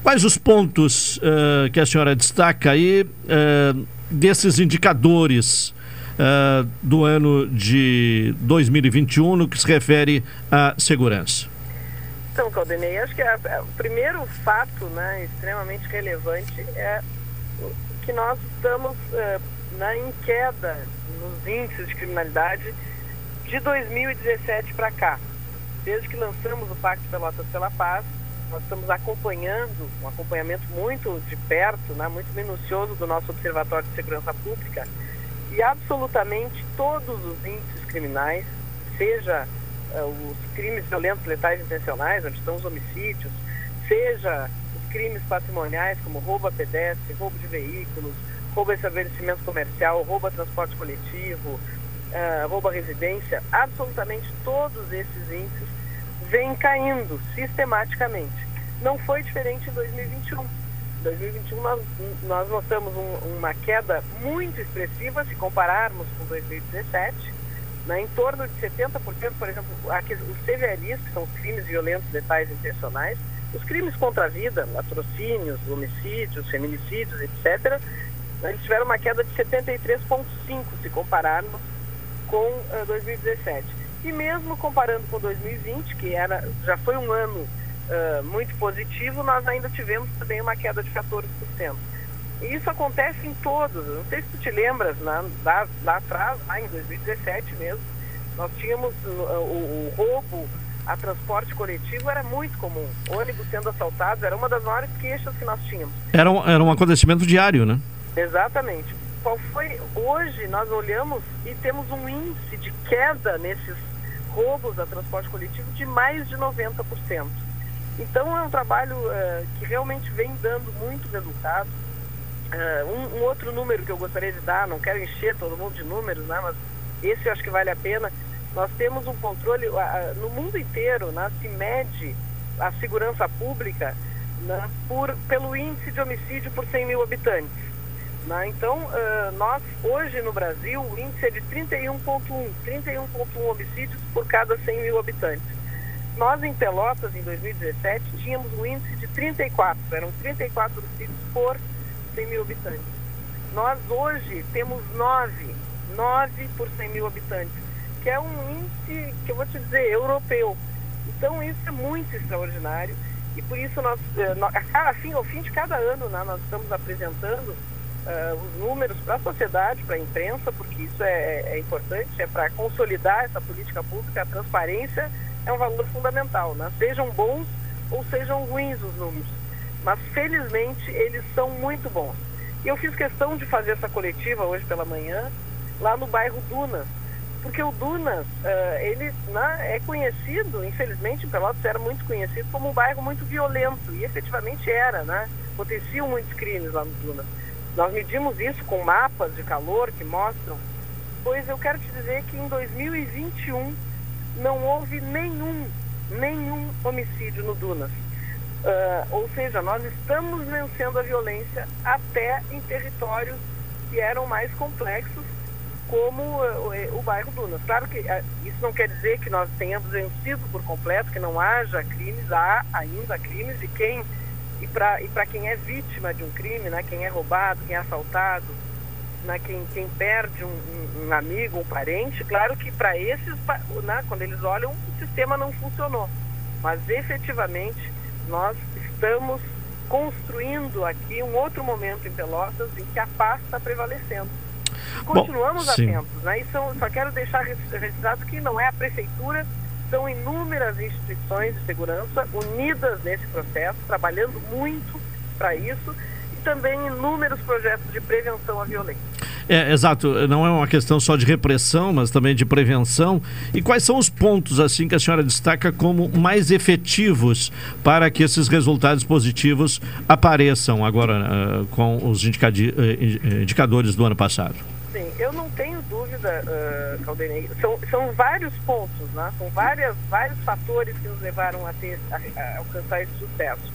Quais os pontos uh, que a senhora destaca aí uh, desses indicadores uh, do ano de 2021 no que se refere à segurança? Então, Caldenei, acho que a, a, o primeiro fato né, extremamente relevante é que nós estamos uh, na, em queda nos índices de criminalidade de 2017 para cá. Desde que lançamos o Pacto Pelotas pela Paz, nós estamos acompanhando, um acompanhamento muito de perto, né, muito minucioso do nosso Observatório de Segurança Pública, e absolutamente todos os índices criminais, seja uh, os crimes violentos letais intencionais, onde estão os homicídios, seja os crimes patrimoniais, como roubo a pedestre, roubo de veículos, roubo a estabelecimento comercial, roubo a transporte coletivo, uh, roubo a residência, absolutamente todos esses índices vêm caindo sistematicamente. Não foi diferente em 2021 2021 nós, nós notamos um, uma queda muito expressiva se compararmos com 2017, né, em torno de 70%, por exemplo, os CVLIs, que são os crimes violentos letais intencionais, Os crimes contra a vida, latrocínios, homicídios, feminicídios, etc., eles tiveram uma queda de 73,5% se compararmos com uh, 2017. E mesmo comparando com 2020, que era, já foi um ano uh, muito positivo, nós ainda tivemos também uma queda de 14%. E isso acontece em todos. Não sei se tu te lembras, né? lá, lá atrás, lá em 2017 mesmo, nós tínhamos uh, o, o roubo a transporte coletivo era muito comum. Ônibus sendo assaltados era uma das maiores queixas que nós tínhamos. Era um, era um acontecimento diário, né? Exatamente. Qual foi hoje nós olhamos e temos um índice de queda nesses roubos a transporte coletivo de mais de 90%. Então é um trabalho uh, que realmente vem dando muito resultado. Uh, um, um, outro número que eu gostaria de dar, não quero encher todo mundo de números, né, mas esse eu acho que vale a pena. Nós temos um controle, uh, no mundo inteiro, né, se mede a segurança pública né, por, pelo índice de homicídio por 100 mil habitantes. Né? Então, uh, nós, hoje no Brasil, o índice é de 31,1, 31,1 homicídios por cada 100 mil habitantes. Nós, em Pelotas, em 2017, tínhamos um índice de 34, eram 34 homicídios por 100 mil habitantes. Nós, hoje, temos 9, 9 por 100 mil habitantes, que é um índice, que eu vou te dizer, europeu. Então, isso é muito extraordinário e por isso nós, assim, ao fim de cada ano, né, nós estamos apresentando uh, os números para a sociedade, para a imprensa, porque isso é, é importante, é para consolidar essa política pública, a transparência é um valor fundamental, né? sejam bons ou sejam ruins os números. Mas felizmente eles são muito bons. E eu fiz questão de fazer essa coletiva hoje pela manhã, lá no bairro Dunas, porque o Dunas, uh, ele né, é conhecido, infelizmente, Pelotas era muito conhecido como um bairro muito violento, e efetivamente era, né? Aconteciam muitos crimes lá no Dunas. Nós medimos isso com mapas de calor que mostram, pois eu quero te dizer que em 2021 não houve nenhum, nenhum homicídio no Dunas. Uh, ou seja, nós estamos vencendo a violência até em territórios que eram mais complexos, como uh, o bairro Dunas. Claro que uh, isso não quer dizer que nós tenhamos vencido por completo, que não haja crimes, há ainda crimes, e quem e para quem é vítima de um crime, né, quem é roubado, quem é assaltado, né, quem, quem perde um, um amigo, um parente, claro que para esses, né, quando eles olham, o sistema não funcionou. Mas efetivamente nós estamos construindo aqui um outro momento em Pelotas em que a paz está prevalecendo. Continuamos Bom, atentos, né? E são, só quero deixar registrado que não é a prefeitura são inúmeras instituições de segurança unidas nesse processo, trabalhando muito para isso, e também inúmeros projetos de prevenção à violência. É, exato, não é uma questão só de repressão, mas também de prevenção. E quais são os pontos assim que a senhora destaca como mais efetivos para que esses resultados positivos apareçam agora uh, com os uh, indicadores do ano passado? Sim, eu não tenho dúvida, uh, Caldenei, são, são vários pontos, né? são várias, vários fatores que nos levaram a, ter, a, a alcançar esse sucesso.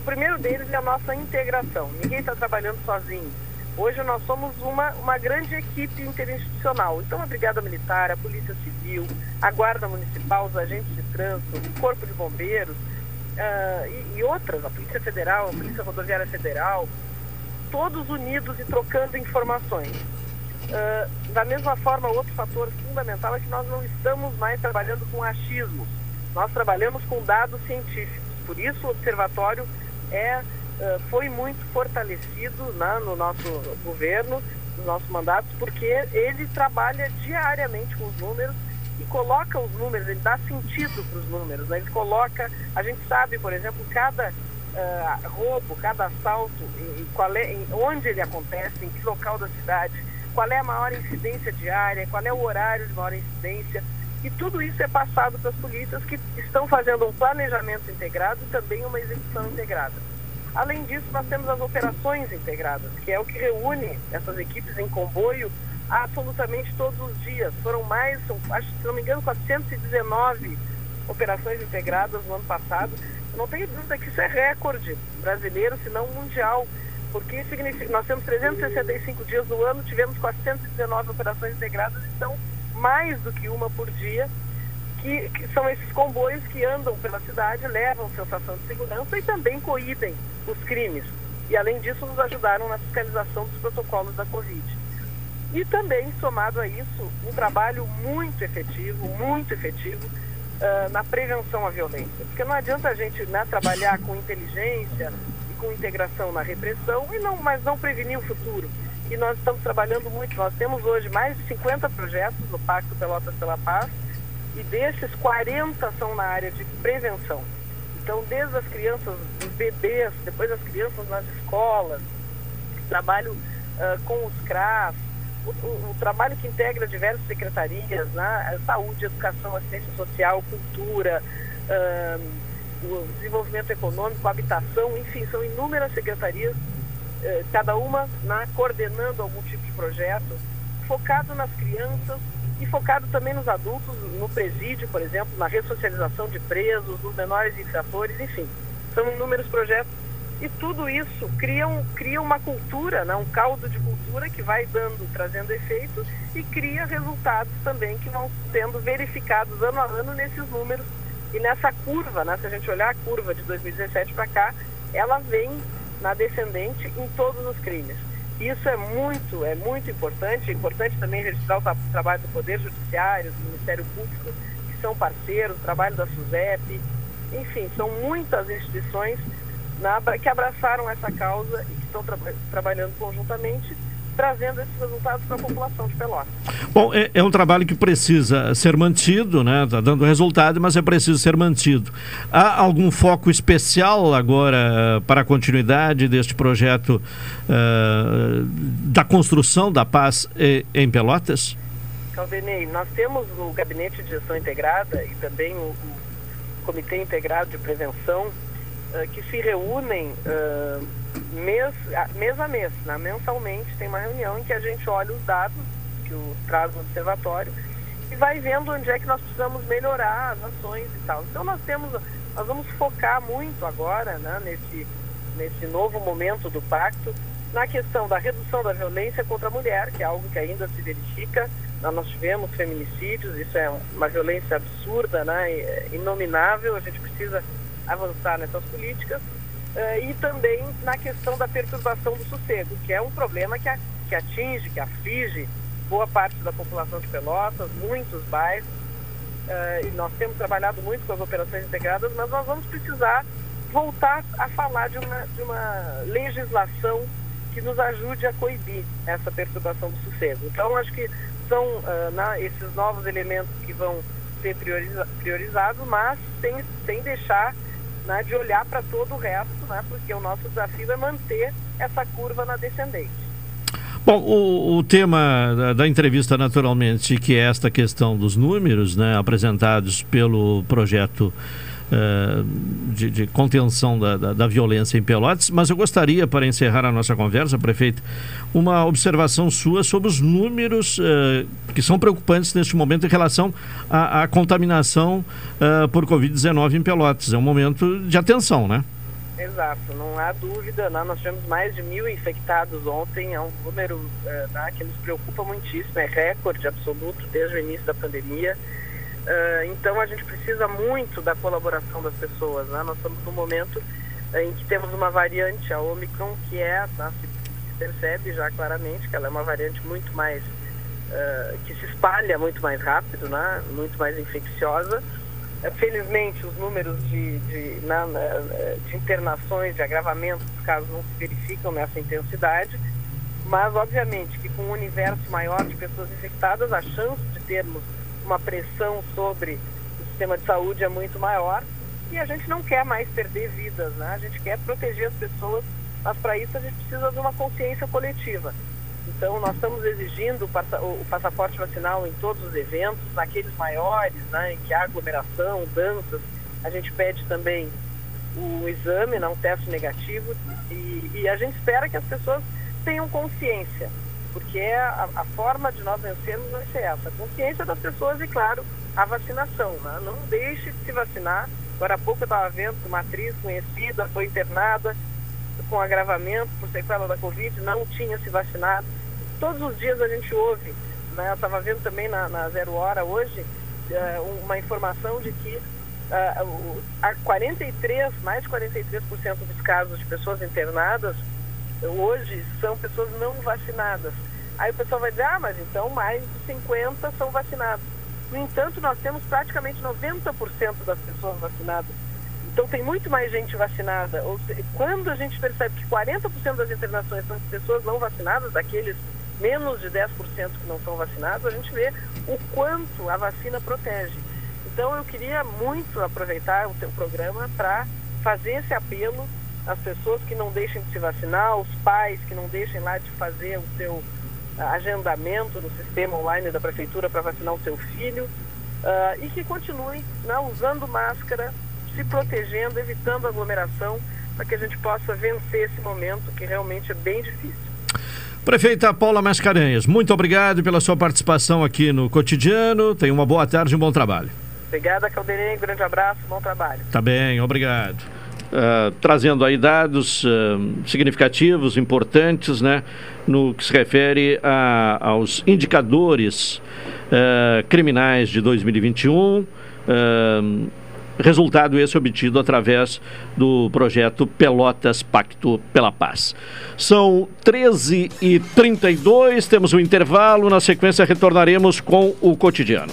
O primeiro deles é a nossa integração. Ninguém está trabalhando sozinho. Hoje nós somos uma, uma grande equipe interinstitucional. Então a Brigada Militar, a Polícia Civil, a Guarda Municipal, os agentes de trânsito, o Corpo de Bombeiros uh, e, e outras, a Polícia Federal, a Polícia Rodoviária Federal, todos unidos e trocando informações. Uh, da mesma forma, outro fator fundamental é que nós não estamos mais trabalhando com achismos, nós trabalhamos com dados científicos. Por isso, o observatório é, foi muito fortalecido né, no nosso governo, nos nossos mandatos, porque ele trabalha diariamente com os números e coloca os números, ele dá sentido para os números. Né? Ele coloca, a gente sabe, por exemplo, cada uh, roubo, cada assalto, e, e qual é, em, onde ele acontece, em que local da cidade qual é a maior incidência diária, qual é o horário de maior incidência. E tudo isso é passado para as polícias que estão fazendo um planejamento integrado e também uma execução integrada. Além disso, nós temos as operações integradas, que é o que reúne essas equipes em comboio absolutamente todos os dias. Foram mais, acho, se não me engano, 419 operações integradas no ano passado. não tenho dúvida que isso é recorde brasileiro, se não mundial porque significa, nós temos 365 dias no ano, tivemos 419 operações integradas, então mais do que uma por dia. Que, que, são esses comboios que andam pela cidade, levam sensação de segurança e também coíbem os crimes. E, além disso, nos ajudaram na fiscalização dos protocolos da Covid. E também, somado a isso, um trabalho muito efetivo, muito efetivo, uh, na prevenção à violência. Porque não adianta a gente né, trabalhar com inteligência e com integração na repressão, e não, mas não prevenir o futuro. E nós estamos trabalhando muito. Nós temos hoje mais de 50 projetos no Pacto Pelotas pela Paz, e desses 40 são na área de prevenção. Então, desde as crianças, os bebês, depois as crianças nas escolas, trabalho uh, com os CRAS, o, o, o, trabalho que integra diversas secretarias, né? saúde, educação, assistência social, cultura, uh, o desenvolvimento econômico, habitação, enfim, são inúmeras secretarias, uh, cada uma né, coordenando algum tipo de projeto, focado nas crianças, e focado também nos adultos, no presídio, por exemplo, na ressocialização de presos, nos menores infratores, enfim. São inúmeros projetos e tudo isso cria, um, cria uma cultura, né, um caldo de cultura que vai dando, trazendo efeitos e cria resultados também que vão sendo verificados ano a ano nesses números e nessa curva, né, se a gente olhar a curva de 2017 para cá, ela vem na descendente em todos os crimes. Isso é muito, é muito importante. É importante também registrar o tra trabalho do Poder Judiciário, do Ministério Público, que são parceiros, o trabalho da SUSEP, enfim, são muitas instituições na, que abraçaram essa causa e que estão tra trabalhando conjuntamente trazendo esses resultados para a população de Pelotas. Bom, é, é, um trabalho que precisa ser mantido, né? Está dando resultado, mas é preciso ser mantido. Há algum foco especial agora para a continuidade deste projeto uh, da construção da paz em Pelotas? Caldenei, nós temos o Gabinete de Gestão Integrada e também o, o Comitê Integrado de Prevenção uh, que se reúnem uh, mês, mês a mês, né? mensalmente tem uma reunião em que a gente olha os dados que o traz o observatório e vai vendo onde é que nós precisamos melhorar as ações e tal. Então nós temos, nós vamos focar muito agora, né, nesse, nesse novo momento do pacto, na questão da redução da violência contra a mulher, que é algo que ainda se verifica. Nós tivemos feminicídios, isso é uma violência absurda, né, inominável, a gente precisa avançar nessas políticas. Uh, e também na questão da perturbação do sossego, que é um problema que, a, que atinge, que aflige boa parte da população de Pelotas, muitos bairros. Uh, e nós temos trabalhado muito com as operações integradas, mas nós vamos precisar voltar a falar de uma, de uma legislação que nos ajude a coibir essa perturbação do sossego. Então, acho que são uh, na, esses novos elementos que vão ser prioriza priorizados, mas sem, sem deixar né, de olhar para todo o resto, né, porque o nosso desafio é manter essa curva na descendente. Bom, o, o tema da, da, entrevista, naturalmente, que é esta questão dos números né, apresentados pelo projeto uh, de, de, contenção da, da, da, violência em Pelotas, mas eu gostaria, para encerrar a nossa conversa, prefeito, uma observação sua sobre os números uh, que são preocupantes neste momento em relação à, à contaminação uh, por Covid-19 em Pelotas. É um momento de atenção, né? Exato, não há dúvida. Né? Nós tivemos mais de mil infectados ontem, é um número né, que nos preocupa muitíssimo, é recorde absoluto desde o início da pandemia. Uh, então a gente precisa muito da colaboração das pessoas. Né? Nós estamos num momento uh, em que temos uma variante, a Omicron, que é, né, se, percebe já claramente que ela é uma variante muito mais, uh, que se espalha muito mais rápido, né? muito mais infecciosa. felizmente os números de, de, na, de internações, de agravamento dos casos não se verificam nessa intensidade, mas obviamente que com um universo maior de pessoas infectadas, a chance de termos uma pressão sobre o sistema de saúde é muito maior e a gente não quer mais perder vidas, né? A gente quer proteger as pessoas, mas para isso a gente precisa de uma consciência coletiva. Então, nós estamos exigindo o passaporte vacinal em todos os eventos, naqueles maiores, né, em que há aglomeração, danças. A gente pede também o exame, né, um teste negativo, e, e a gente espera que as pessoas tenham consciência porque a, a, forma de nós vencermos vai ser essa. A consciência das pessoas e, claro, a vacinação. Né? Não deixe de se vacinar. Agora há pouco eu estava vendo que uma atriz conhecida foi internada com agravamento por sequela da Covid, não tinha se vacinado. Todos os dias a gente ouve, né? eu estava vendo também na, na Zero Hora hoje, uh, uma informação de que uh, a 43, mais de 43% dos casos de pessoas internadas hoje são pessoas não vacinadas. Aí o pessoal vai dizer, ah, mas então mais de 50 são vacinados. No entanto, nós temos praticamente 90% das pessoas vacinadas. Então tem muito mais gente vacinada. Quando a gente percebe que 40% das internações são de pessoas não vacinadas, daqueles menos de 10% que não são vacinados, a gente vê o quanto a vacina protege. Então eu queria muito aproveitar o teu programa para fazer esse apelo às pessoas que não deixem de se vacinar, os pais que não deixem lá de fazer o seu agendamento no sistema online da prefeitura para vacinar o seu filho uh, e que continuem né, usando máscara, se protegendo, evitando aglomeração, para que a gente possa vencer esse momento que realmente é bem difícil. Prefeita Paula Mascarenhas, muito obrigado pela sua participação aqui no Cotidiano. Tenha uma boa tarde e um bom trabalho. Obrigada, Caldeirinho. Grande abraço, bom trabalho. Tá bem, obrigado. Uh, trazendo aí dados uh, significativos, importantes, né, no que se refere a, aos indicadores uh, criminais de 2021. Resultado esse obtido através do projeto Pelotas Pacto pela Paz. São 13h32, temos um intervalo, na sequência retornaremos com o cotidiano.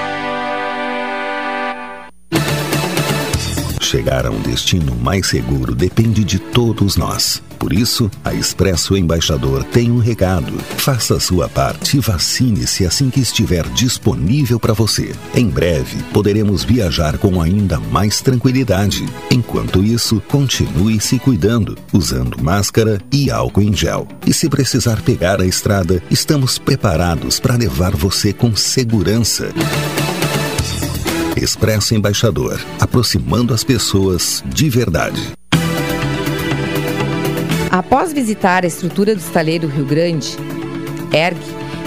Chegar a um destino mais seguro depende de todos nós. Por isso, a Expresso Embaixador tem um recado. Faça a sua parte e vacine-se assim que estiver disponível para você. Em breve, poderemos viajar com ainda mais tranquilidade. Enquanto isso, continue se cuidando, usando máscara e álcool em gel. E se precisar pegar a estrada, estamos preparados para levar você com segurança. Expresso Embaixador, aproximando as pessoas de verdade. Após visitar a estrutura do estaleiro Rio Grande, ERG,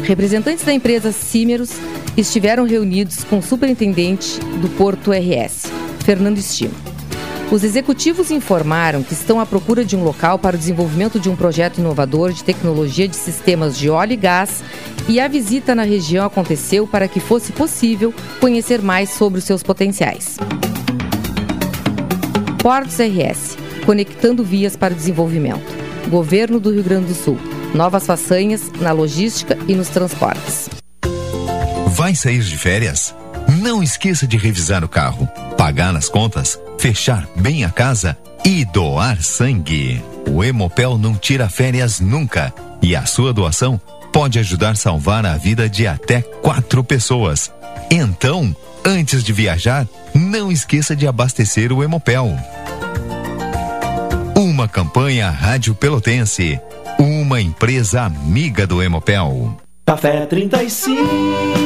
representantes da empresa Cimeros estiveram reunidos com o superintendente do Porto RS, Fernando Estimo. Os executivos informaram que estão à procura de um local para o desenvolvimento de um projeto inovador de tecnologia de sistemas de óleo e gás e a visita na região aconteceu para que fosse possível conhecer mais sobre os seus potenciais. Portos RS conectando vias para o desenvolvimento. Governo do Rio Grande do Sul. Novas façanhas na logística e nos transportes. Vai sair de férias? Não esqueça de revisar o carro, pagar as contas, fechar bem a casa e doar sangue. O Hemopel não tira férias nunca e a sua doação pode ajudar a salvar a vida de até quatro pessoas. Então, antes de viajar, não esqueça de abastecer o Hemopel. Uma campanha Rádio Pelotense, uma empresa amiga do Hemopel. Café 35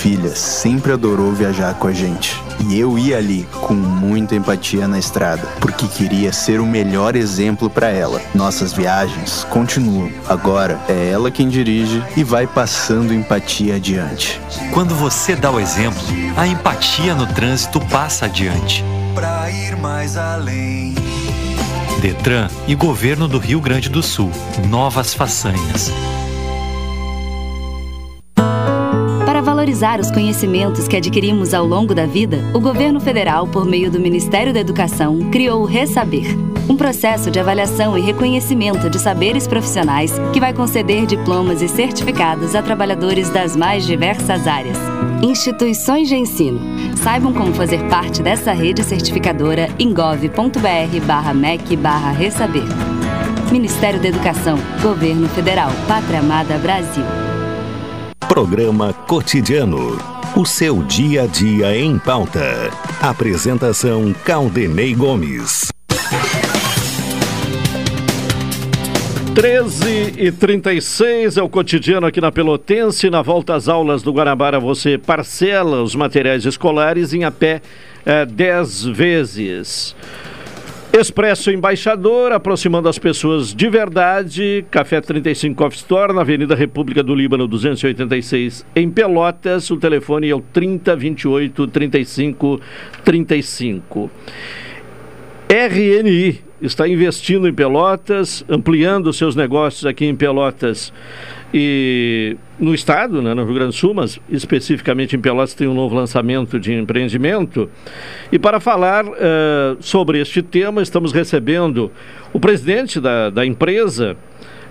filha sempre adorou viajar com a gente. E eu ia ali com muita empatia na estrada, porque queria ser o melhor exemplo para ela. Nossas viagens continuam. Agora é ela quem dirige e vai passando empatia adiante. Quando você dá o exemplo, a empatia no trânsito passa adiante. Pra ir mais além. Detran e Governo do Rio Grande do Sul. Novas façanhas. Valorizar os conhecimentos que adquirimos ao longo da vida, o governo federal, por meio do Ministério da Educação, criou o Resaber, um processo de avaliação e reconhecimento de saberes profissionais que vai conceder diplomas e certificados a trabalhadores das mais diversas áreas. Instituições de ensino. Saibam como fazer parte dessa rede certificadora em gov.br/mec/resaber. Ministério da Educação, Governo Federal, Pátria Amada Brasil. Programa Cotidiano. O seu dia a dia em pauta. Apresentação Caldenei Gomes. 13 e 36 é o cotidiano aqui na Pelotense. Na volta às aulas do Guanabara, você parcela os materiais escolares em até eh, 10 vezes. Expresso Embaixador, aproximando as pessoas de verdade. Café 35 Coffee Store, na Avenida República do Líbano, 286, em Pelotas. O telefone é o 3028 35 35. RNI está investindo em Pelotas, ampliando seus negócios aqui em Pelotas e no estado, né, no Rio Grande do Sul, mas especificamente em Pelotas tem um novo lançamento de empreendimento. E para falar uh, sobre este tema, estamos recebendo o presidente da, da empresa,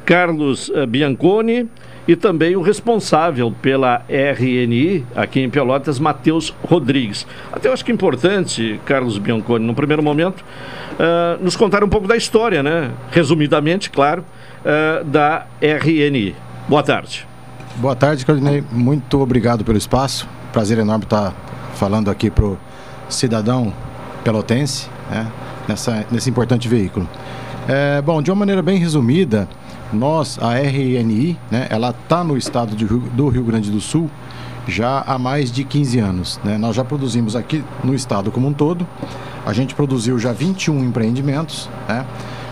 Carlos uh, Bianconi, e também o responsável pela RNI aqui em Pelotas, Matheus Rodrigues. Até eu acho que é importante, Carlos Bianconi, no primeiro momento, uh, nos contar um pouco da história, né? Resumidamente, claro, da RNI. Boa tarde. Boa tarde, Claudinei. Muito obrigado pelo espaço. Prazer enorme estar falando aqui para o cidadão pelotense, né, nessa, nesse importante veículo. É, bom, de uma maneira bem resumida, nós, a RNI, né, ela está no estado de, do Rio Grande do Sul já há mais de 15 anos. Né? Nós já produzimos aqui no estado como um todo. A gente produziu já 21 empreendimentos, né?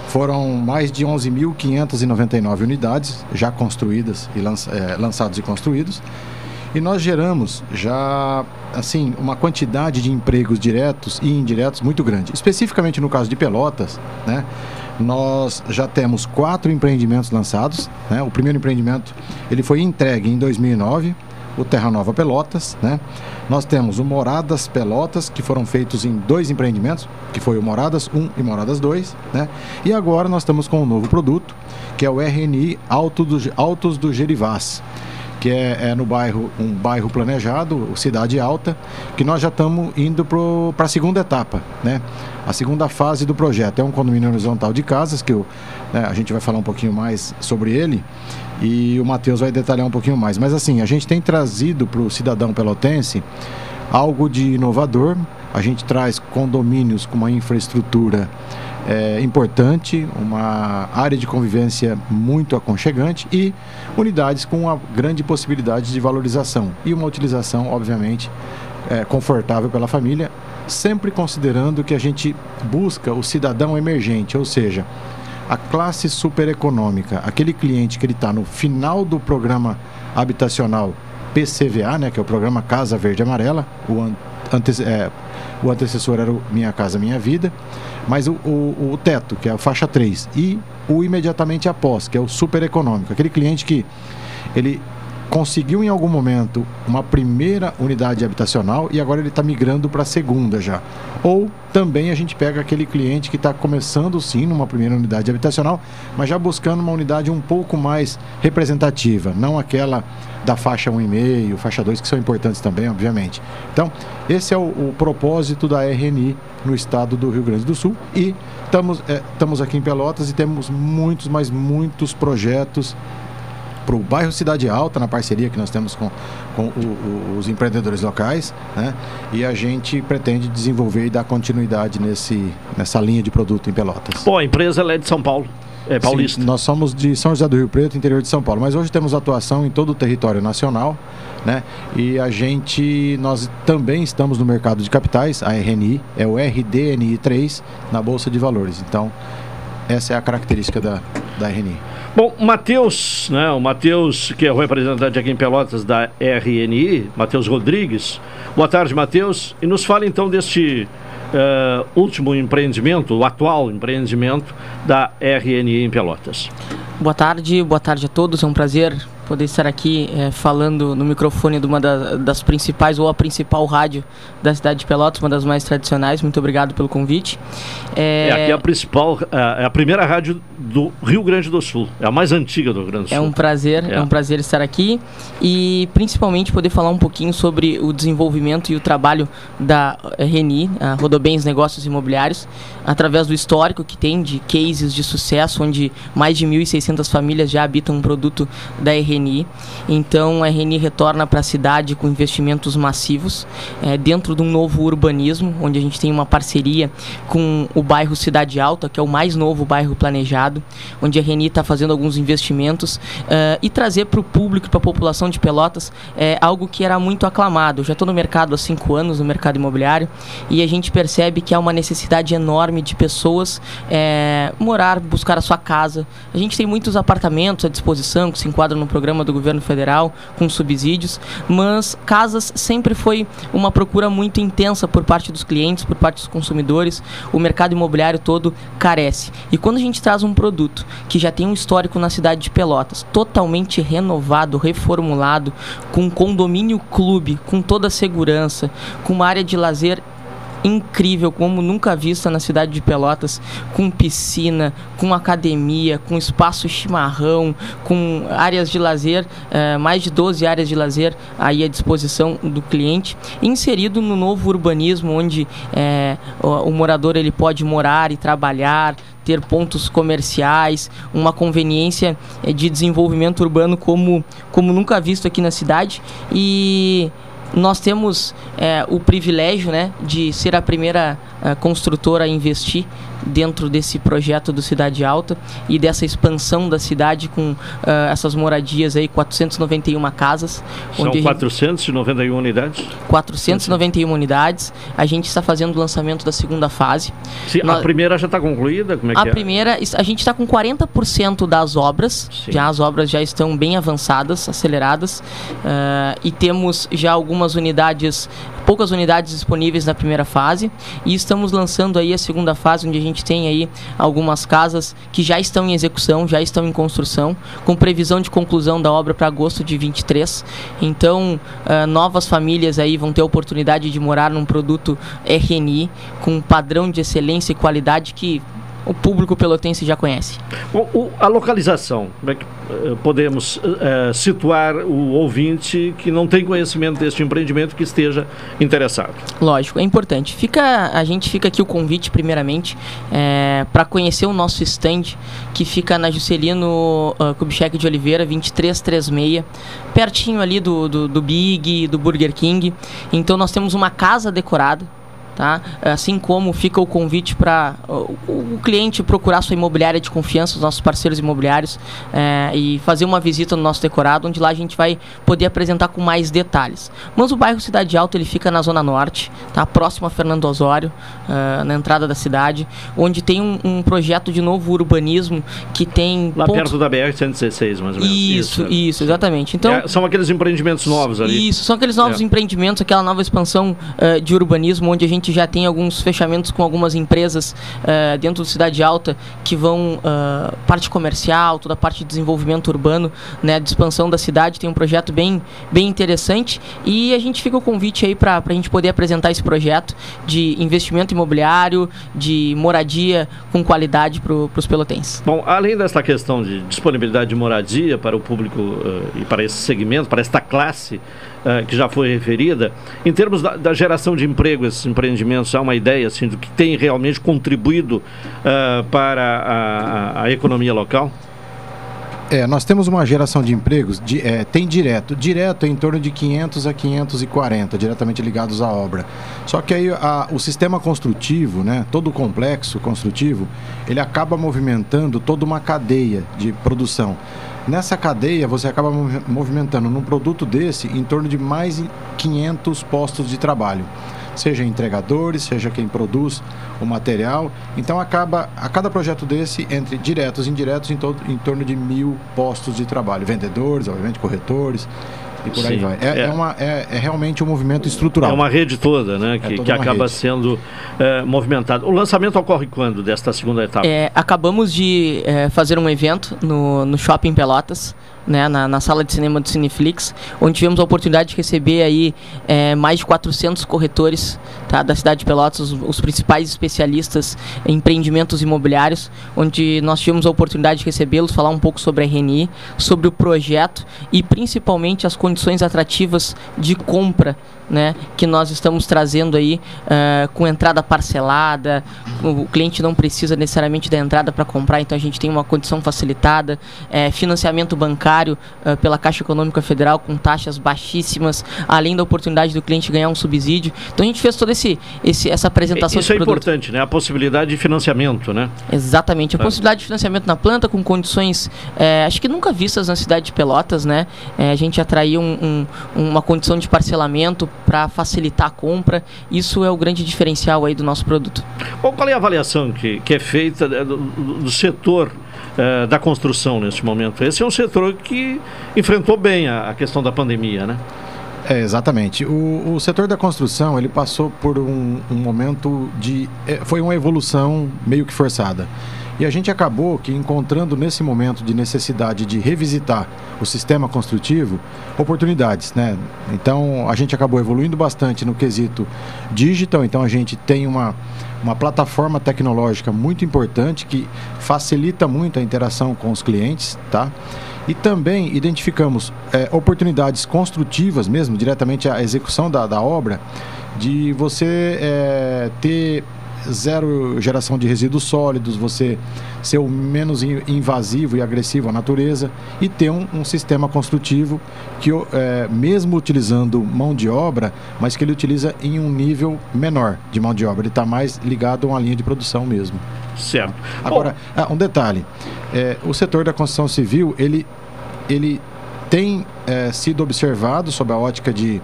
Foram mais de 11.599 unidades já construídas e lanç, é, lançados e construídos. E nós geramos já, assim, uma quantidade de empregos diretos e indiretos muito grande. Especificamente no caso de Pelotas, né? Nós já temos quatro empreendimentos lançados. Né? O primeiro empreendimento ele foi entregue em 2009 o Terra Nova Pelotas, né? Nós temos o Moradas Pelotas, que foram feitos em dois empreendimentos, que foi o Moradas 1 e Moradas 2, né? E agora nós estamos com um novo produto, que é o RNI Alto do, Altos do Gerivás, que é, é, no bairro, um bairro planejado, Cidade Alta, que nós já estamos indo para a segunda etapa, né? A segunda fase do projeto é um condomínio horizontal de casas, que eu, né, a gente vai falar um pouquinho mais sobre ele, e o Matheus vai detalhar um pouquinho mais. Mas assim, a gente tem trazido para o cidadão pelotense algo de inovador. A gente traz condomínios com uma infraestrutura é, importante, uma área de convivência muito aconchegante e unidades com uma grande possibilidade de valorização e uma utilização, obviamente, é, confortável pela família, sempre considerando que a gente busca o cidadão emergente, ou seja, a classe supereconômica, aquele cliente que ele está no final do programa habitacional PCVA, né, que é o programa Casa Verde Amarela, o, ante, é, o antecessor era o Minha Casa Minha Vida, mas o, o, o, teto, que é a faixa 3, e o imediatamente após, que é o super econômico, aquele cliente que ele conseguiu em algum momento uma primeira unidade habitacional e agora ele está migrando para a segunda já. Ou também a gente pega aquele cliente que está começando sim numa primeira unidade habitacional, mas já buscando uma unidade um pouco mais representativa, não aquela da faixa 1,5, faixa 2, que são importantes também, obviamente. Então, esse é o, o propósito da RNI no estado do Rio Grande do Sul e estamos, é, estamos aqui em Pelotas e temos muitos, mas muitos projetos para o bairro Cidade Alta, na parceria que nós temos com, com o, o, os empreendedores locais, né? E a gente pretende desenvolver e dar continuidade nesse, nessa linha de produto em Pelotas. Pô, a empresa é de São Paulo. É paulista. Sim, nós somos de São José do Rio Preto, interior de São Paulo, mas hoje temos atuação em todo o território nacional, né? E a gente, nós também estamos no mercado de capitais, a RNI, é o RDNI 3 na Bolsa de Valores. Então, essa é a característica da, da RNI. Bom, Matheus, né, o Matheus, que é o representante aqui em Pelotas da RNI, Matheus Rodrigues. Boa tarde, Matheus. E nos fala então deste uh, último empreendimento, o atual empreendimento da RNI em Pelotas. Boa tarde, boa tarde a todos. É um prazer poder estar aqui é, falando no microfone de uma da, das principais ou a principal rádio da cidade de Pelotas, uma das mais tradicionais. Muito obrigado pelo convite. É, aqui é a principal, é a primeira rádio do Rio Grande do Sul, é a mais antiga do Rio Grande do Sul. É um prazer, é, é um prazer estar aqui e principalmente poder falar um pouquinho sobre o desenvolvimento e o trabalho da RENI, a Rodobens Negócios Imobiliários, através do histórico que tem de cases de sucesso, onde mais de 1.600 famílias já habitam um produto da RNI. Então a RNI retorna para a cidade com investimentos massivos, é, dentro de um novo urbanismo, onde a gente tem uma parceria com o bairro Cidade Alta, que é o mais novo bairro planejado, onde a RNI está fazendo alguns investimentos uh, e trazer para o público, para a população de Pelotas, é, algo que era muito aclamado. Eu já estou no mercado há cinco anos, no mercado imobiliário, e a gente percebe que há uma necessidade enorme de pessoas é, morar, buscar a sua casa. A gente tem muitos apartamentos à disposição que se enquadram no programa do governo federal com subsídios, mas casas sempre foi uma procura muito intensa por parte dos clientes, por parte dos consumidores. O mercado imobiliário todo carece. E quando a gente traz um produto que já tem um histórico na cidade de Pelotas, totalmente renovado, reformulado, com condomínio clube, com toda a segurança, com uma área de lazer incrível, como nunca vista na cidade de Pelotas, com piscina, com academia, com espaço chimarrão, com áreas de lazer, eh, mais de 12 áreas de lazer aí à disposição do cliente, inserido no novo urbanismo, onde eh, o, o morador ele pode morar e trabalhar, ter pontos comerciais, uma conveniência eh, de desenvolvimento urbano como, como nunca visto aqui na cidade. E nós temos é, o privilégio né, de ser a primeira a, construtora a investir dentro desse projeto do Cidade Alta e dessa expansão da cidade com uh, essas moradias aí, 491 casas. São onde 491 gente... unidades? 491 unidades. A gente está fazendo o lançamento da segunda fase. Sim, Nós... A primeira já está concluída? Como é a que é? primeira, a gente está com 40% das obras, Sim. já as obras já estão bem avançadas, aceleradas, uh, e temos já algumas unidades, poucas unidades disponíveis na primeira fase, e estamos lançando aí a segunda fase, onde a gente tem aí algumas casas que já estão em execução, já estão em construção, com previsão de conclusão da obra para agosto de 23. Então, uh, novas famílias aí vão ter a oportunidade de morar num produto RNI com um padrão de excelência e qualidade que o público pelotense já conhece. Bom, o, a localização, como é que uh, podemos uh, situar o ouvinte que não tem conhecimento deste empreendimento que esteja interessado? Lógico, é importante. Fica, a gente fica aqui o convite, primeiramente, é, para conhecer o nosso stand, que fica na Juscelino uh, Kubitschek de Oliveira, 2336, pertinho ali do, do, do Big, do Burger King. Então nós temos uma casa decorada, Tá? Assim como fica o convite para o, o, cliente procurar sua imobiliária de confiança, os nossos parceiros imobiliários, é, e fazer uma visita no nosso decorado, onde lá a gente vai poder apresentar com mais detalhes. Mas o bairro Cidade Alta ele fica na zona norte, tá? próximo a Fernando Osório, uh, na entrada da cidade, onde tem um, um, projeto de novo urbanismo que tem. Lá pontos... perto da BR-116, mais ou menos. Isso, isso, isso exatamente. Então, é, são aqueles empreendimentos novos ali. Isso, são aqueles novos é. empreendimentos, aquela nova expansão uh, de urbanismo, onde a gente gente já tem alguns fechamentos com algumas empresas uh, dentro do Cidade Alta que vão uh, parte comercial, toda a parte de desenvolvimento urbano, né, de expansão da cidade. Tem um projeto bem, bem interessante e a gente fica o convite aí para a gente poder apresentar esse projeto de investimento imobiliário, de moradia com qualidade para os pelotenses. Bom, além dessa questão de disponibilidade de moradia para o público uh, e para esse segmento, para esta classe uh, que já foi referida, em termos da, da, geração de emprego, esses empreendimentos, há uma ideia assim, do que tem realmente contribuído uh, para a, a, a, economia local? É, nós temos uma geração de empregos, de, é, tem direto, direto é em torno de 500 a 540, diretamente ligados à obra. Só que aí a, o sistema construtivo, né, todo o complexo construtivo, ele acaba movimentando toda uma cadeia de produção. Nessa cadeia, você acaba movimentando num produto desse em torno de mais de 500 postos de trabalho, seja entregadores, seja quem produz o material. Então, acaba a cada projeto desse, entre diretos e indiretos, em, todo, em torno de mil postos de trabalho. Vendedores, obviamente, corretores e por Sim, aí vai. É, é. é uma, é, é, realmente um movimento estrutural. É uma rede toda, né? É que, que acaba rede. sendo é, movimentada. O lançamento ocorre quando desta segunda etapa? É, acabamos de é, fazer um evento no, no Shopping Pelotas, né, na, na sala de cinema do Cineflix, onde tivemos a oportunidade de receber aí é, mais de 400 corretores tá, da cidade de Pelotas, os, os, principais especialistas em empreendimentos imobiliários, onde nós tivemos a oportunidade de recebê-los, falar um pouco sobre a RNI, sobre o projeto e principalmente as condições atrativas de compra né, que nós estamos trazendo aí uh, com entrada parcelada, o cliente não precisa necessariamente da entrada para comprar, então a gente tem uma condição facilitada, é, financiamento bancário uh, pela Caixa Econômica Federal com taxas baixíssimas, além da oportunidade do cliente ganhar um subsídio. Então a gente fez toda esse, esse, essa apresentação. Isso é produto. importante, né? A possibilidade de financiamento, né? Exatamente, a é. possibilidade de financiamento na planta com condições, acho que nunca vistas na cidade de Pelotas, né? A gente atraiu um, um, uma condição de parcelamento para facilitar a compra. Isso é o grande diferencial aí do nosso produto. Qual, qual é a avaliação que, que é feita né, do, do setor eh, da construção neste momento? Esse é um setor que enfrentou bem a, a questão da pandemia, né? É, exatamente. O, o, setor da construção ele passou por um, um momento de. É, foi uma evolução meio que forçada. E a gente acabou que encontrando nesse momento de necessidade de revisitar o sistema construtivo oportunidades, né? Então a gente acabou evoluindo bastante no quesito digital, então a gente tem uma uma plataforma tecnológica muito importante que facilita muito a interação com os clientes, tá? E também identificamos é, oportunidades construtivas mesmo, diretamente a execução da, da obra, de você é, ter zero geração de resíduos sólidos, você ser o menos invasivo e agressivo à natureza e ter um, um sistema construtivo que, é, mesmo utilizando mão de obra, mas que ele utiliza em um nível menor de mão de obra. Ele está mais ligado a uma linha de produção mesmo. Certo. Agora, ah, um detalhe: é, o setor da construção civil ele, ele tem é, sido observado sob a ótica de,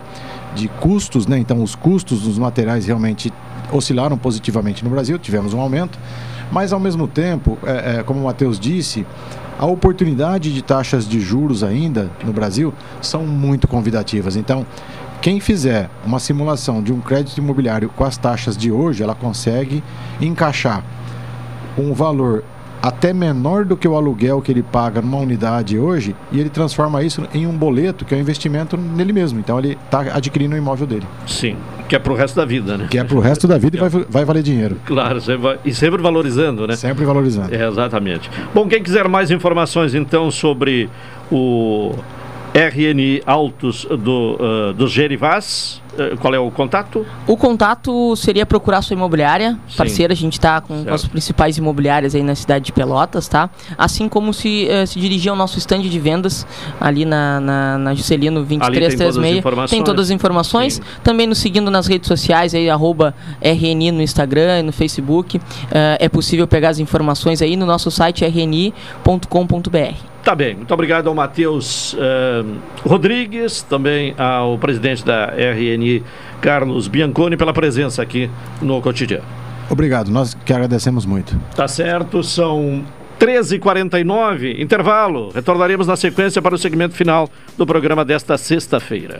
de custos, né? Então, os custos dos materiais realmente oscilaram positivamente no Brasil, tivemos um aumento, mas ao mesmo tempo, é, é, como o Matheus disse, a oportunidade de taxas de juros ainda no Brasil são muito convidativas. Então, quem fizer uma simulação de um crédito imobiliário com as taxas de hoje, ela consegue encaixar um valor até menor do que o aluguel que ele paga numa unidade hoje e ele transforma isso em um boleto que é um investimento nele mesmo. Então ele está adquirindo o imóvel dele. Sim, que é para o resto da vida, né? Que é para o resto da vida e vai, vai valer dinheiro. Claro, e sempre valorizando, né? Sempre valorizando. É, exatamente. Bom, quem quiser mais informações então sobre o RNI Autos do, uh, dos Gerivás. Uh, qual é o contato? O contato seria procurar sua imobiliária Sim. parceira. A gente está com, com, as principais imobiliárias aí na cidade de Pelotas, tá? Assim como se, uh, se dirigir ao nosso stand de vendas ali na, na, na Juscelino 2336. Tem, tem todas as informações. Sim. Também nos seguindo nas redes sociais aí, arroba RNI no Instagram e no Facebook. é possível pegar as informações aí no nosso site rni.com.br. Tá bem, muito obrigado ao Matheus uh, Rodrigues, também ao presidente da RNI, Carlos Bianconi, pela presença aqui no cotidiano. Obrigado, nós que agradecemos muito. Tá certo, são 13h49, intervalo. Retornaremos na sequência para o segmento final do programa desta sexta-feira.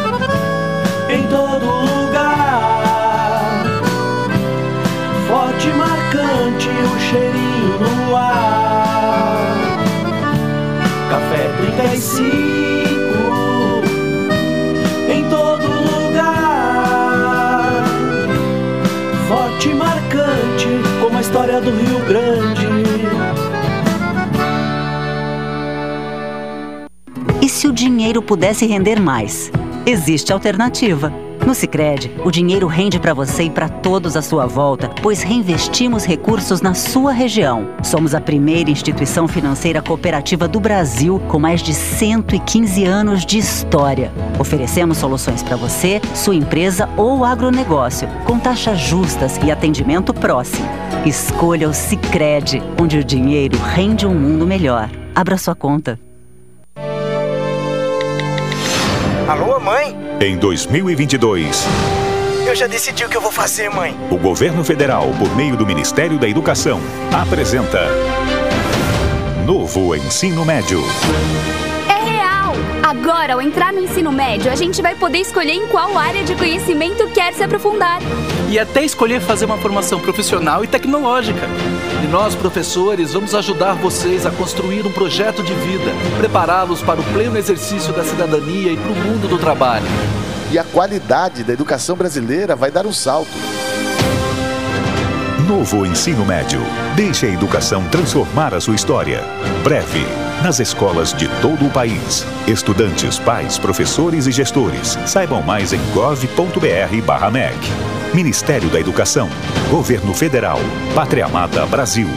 história do Rio Grande. E se o dinheiro pudesse render mais? Existe alternativa No Sicredi, o dinheiro rende para você e para todos à sua volta, pois reinvestimos recursos na sua região. Somos a primeira instituição financeira cooperativa do Brasil com mais de 115 anos de história. Oferecemos soluções para você, sua empresa ou agronegócio, com taxas justas e atendimento próximo. Escolha o Sicredi, onde o dinheiro rende um mundo melhor. Abra sua conta. Em 2022, Eu já decidi o que eu vou fazer, mãe. o governo federal, por meio do Ministério da Educação, apresenta Novo Ensino Médio. Agora, ao entrar no ensino médio, a gente vai poder escolher em qual área de conhecimento quer se aprofundar. E até escolher fazer uma formação profissional e tecnológica. E nós, professores, vamos ajudar vocês a construir um projeto de vida, prepará-los para o pleno exercício da cidadania e para o mundo do trabalho. E a qualidade da educação brasileira vai dar um salto. Novo Ensino Médio. Deixe a educação transformar a sua história. Breve, nas escolas de todo o país. Estudantes, pais, professores e gestores. Saibam mais em gov.br/mec. Ministério da Educação. Governo Federal. Pátria Amada Brasil.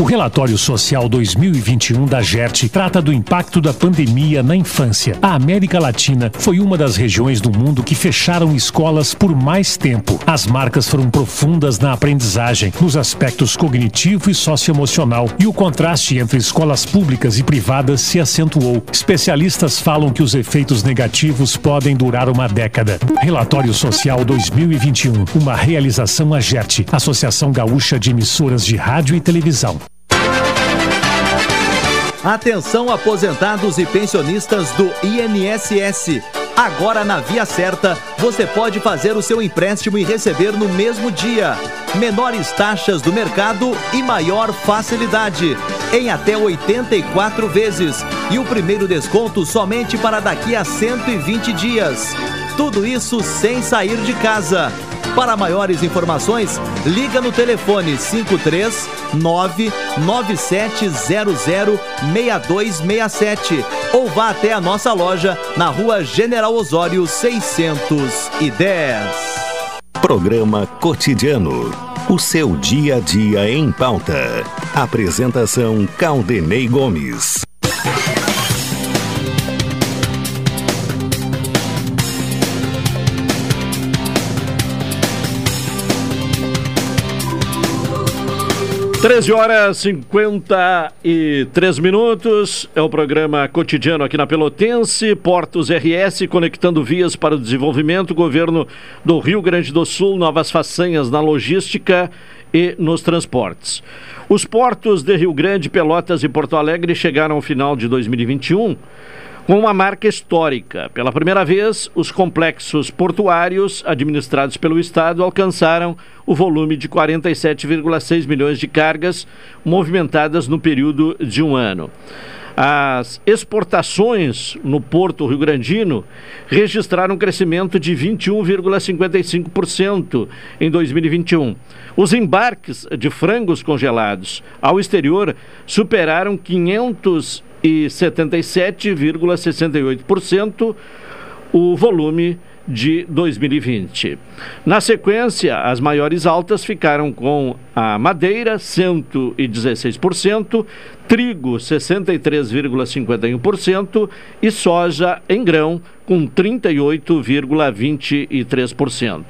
O relatório social 2021 da GERT trata do impacto da pandemia na infância. A América Latina foi uma das regiões do mundo que fecharam escolas por mais tempo. As marcas foram profundas na aprendizagem, nos aspectos cognitivo e socioemocional, e o contraste entre escolas públicas e privadas se acentuou. Especialistas falam que os efeitos negativos podem durar uma década. Relatório Social 2021, uma realização AGERT, Associação Gaúcha de Emissoras de Rádio e Televisão. Atenção aposentados e pensionistas do INSS. Agora na Via Certa, você pode fazer o seu empréstimo e receber no mesmo dia. Menores taxas do mercado e maior facilidade. Em até 84 vezes. E o primeiro desconto somente para daqui a 120 dias. Tudo isso sem sair de casa. Para maiores informações, liga no telefone 53 997006267 ou vá até a nossa loja na rua General Osório 610. Programa Cotidiano. O seu dia a dia em pauta. Apresentação Caldenei Gomes. Treze horas 53 minutos. É o programa cotidiano aqui na Pelotense. Portos RS conectando vias para o desenvolvimento. Governo do Rio Grande do Sul, novas façanhas na logística e nos transportes. Os portos de Rio Grande, Pelotas e Porto Alegre chegaram ao final de 2021 com uma marca histórica. Pela primeira vez, os complexos portuários administrados pelo Estado alcançaram o volume de 47,6 milhões de cargas movimentadas no período de um ano. As exportações no Porto Rio Grandino registraram um crescimento de 21,55% em 2021. Os embarques de frangos congelados ao exterior superaram 577,68% o volume de 2020. Na sequência, as maiores altas ficaram com a madeira, 116%, trigo, 63,51% e soja em grão, com 38,23%.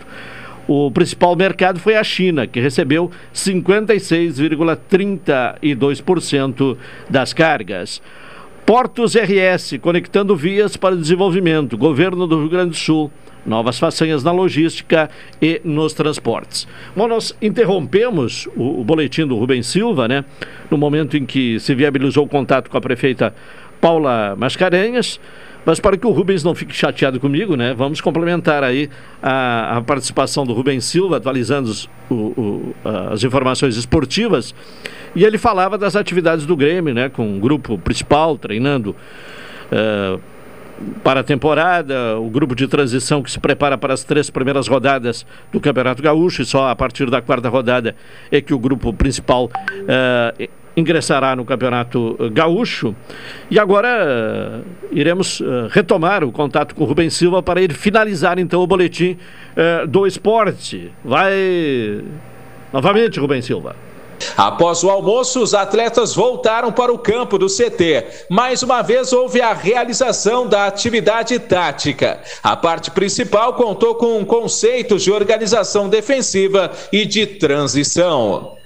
O principal mercado foi a China, que recebeu 56,32% das cargas. Portos RS, conectando vias para desenvolvimento. Governo do Rio Grande do Sul. Novas façanhas na logística e nos transportes. Bom, nós interrompemos o, o boletim do Rubem Silva, né? No momento em que se viabilizou o contato com a prefeita Paula Mascarenhas. Mas para que o Rubens não fique chateado comigo, né? Vamos complementar aí a, a participação do Rubens Silva, atualizando os, o, o, as informações esportivas. E ele falava das atividades do Grêmio, né? Com o grupo principal treinando uh, para a temporada, o grupo de transição que se prepara para as três primeiras rodadas do Campeonato Gaúcho, e só a partir da quarta rodada é que o grupo principal uh, ingressará no Campeonato Gaúcho. E agora uh, iremos uh, retomar o contato com o Rubem Silva para ele finalizar então o boletim do esporte. Vai novamente, Rubem Silva. Após o almoço, os atletas voltaram para o campo do CT. Mais uma vez houve a realização da atividade tática. A parte principal contou com conceitos de organização defensiva e de transição.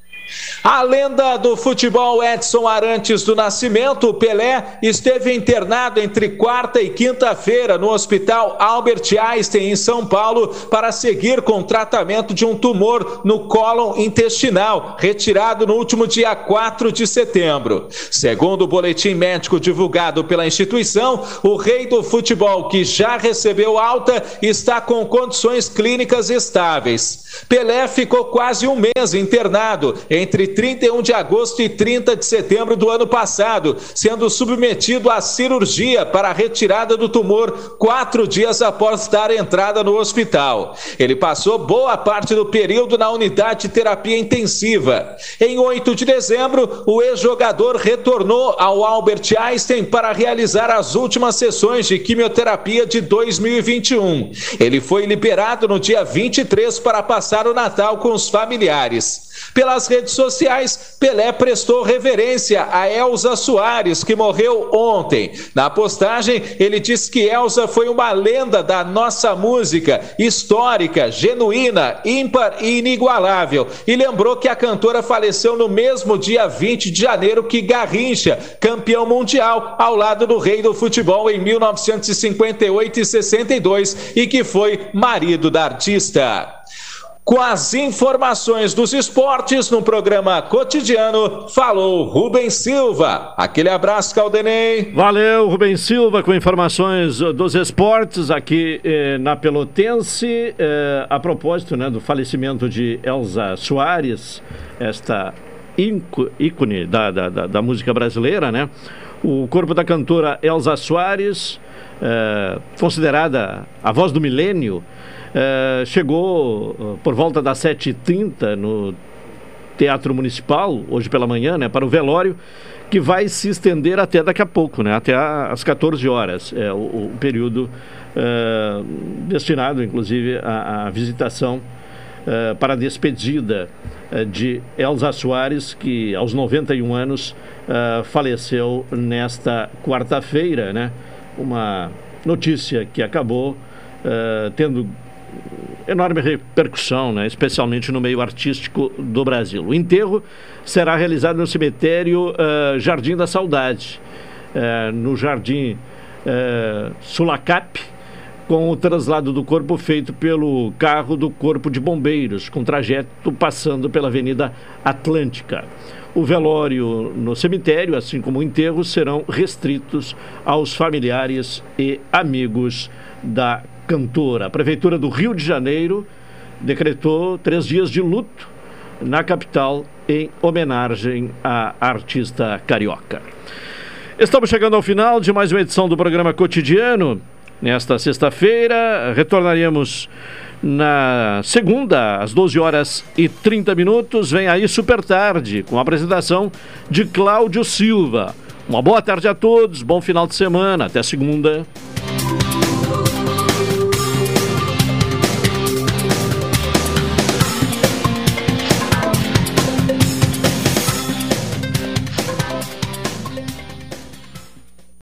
A lenda do futebol Edson Arantes do Nascimento, Pelé, esteve internado entre quarta e quinta-feira no Hospital Albert Einstein, em São Paulo, para seguir com tratamento de um tumor no cólon intestinal, retirado no último dia 4 de setembro. Segundo o boletim médico divulgado pela instituição, o rei do futebol, que já recebeu alta, está com condições clínicas estáveis. Pelé ficou quase um mês internado entre 31 de agosto e 30 de setembro do ano passado, sendo submetido à cirurgia para a retirada do tumor quatro dias após dar entrada no hospital. Ele passou boa parte do período na unidade de terapia intensiva. Em 8 de dezembro, o ex-jogador retornou ao Albert Einstein para realizar as últimas sessões de quimioterapia de 2021. Ele foi liberado no dia 23 para passar o Natal com os familiares. Pelas redes sociais, Pelé prestou reverência a Elza Soares, que morreu ontem. Na postagem, ele disse que Elza foi uma lenda da nossa música, histórica, genuína, ímpar e inigualável. E lembrou que a cantora faleceu no mesmo dia 20 de janeiro que Garrincha, campeão mundial, ao lado do rei do futebol em 1958 e 62 e que foi marido da artista. Com as informações dos esportes no programa cotidiano, falou Rubem Silva. Aquele abraço, Caldenei. Valeu, Rubem Silva, com informações dos esportes aqui eh, na Pelotense. Eh, a propósito né, do falecimento de Elza Soares, esta ícone da, da, da, da música brasileira, né? O corpo da cantora Elza Soares, eh, considerada a voz do milênio, é, chegou por volta das 7h30 no Teatro Municipal, hoje pela manhã, né, para o velório, que vai se estender até daqui a pouco, né, até às 14 horas. É o, o período uh, destinado, inclusive, à, à visitação uh, para a despedida de Elza Soares, que aos 91 anos faleceu nesta quarta-feira, né? Uma notícia que acabou tendo enorme repercussão, né, especialmente no meio artístico do Brasil. O enterro será realizado no cemitério uh, Jardim da Saudade, uh, no Jardim uh, Sulacap, com o traslado do corpo feito pelo carro do Corpo de Bombeiros, com trajeto passando pela Avenida Atlântica. O velório no cemitério, assim como o enterro, serão restritos aos familiares e amigos da cantora. A Prefeitura do Rio de Janeiro decretou três dias de luto na capital em homenagem à artista carioca. Estamos chegando ao final de mais uma edição do programa cotidiano. Nesta sexta-feira, retornaremos na segunda, às 12 horas e 30 minutos. Vem aí super tarde, com a apresentação de Cláudio Silva. Uma boa tarde a todos, bom final de semana, até segunda.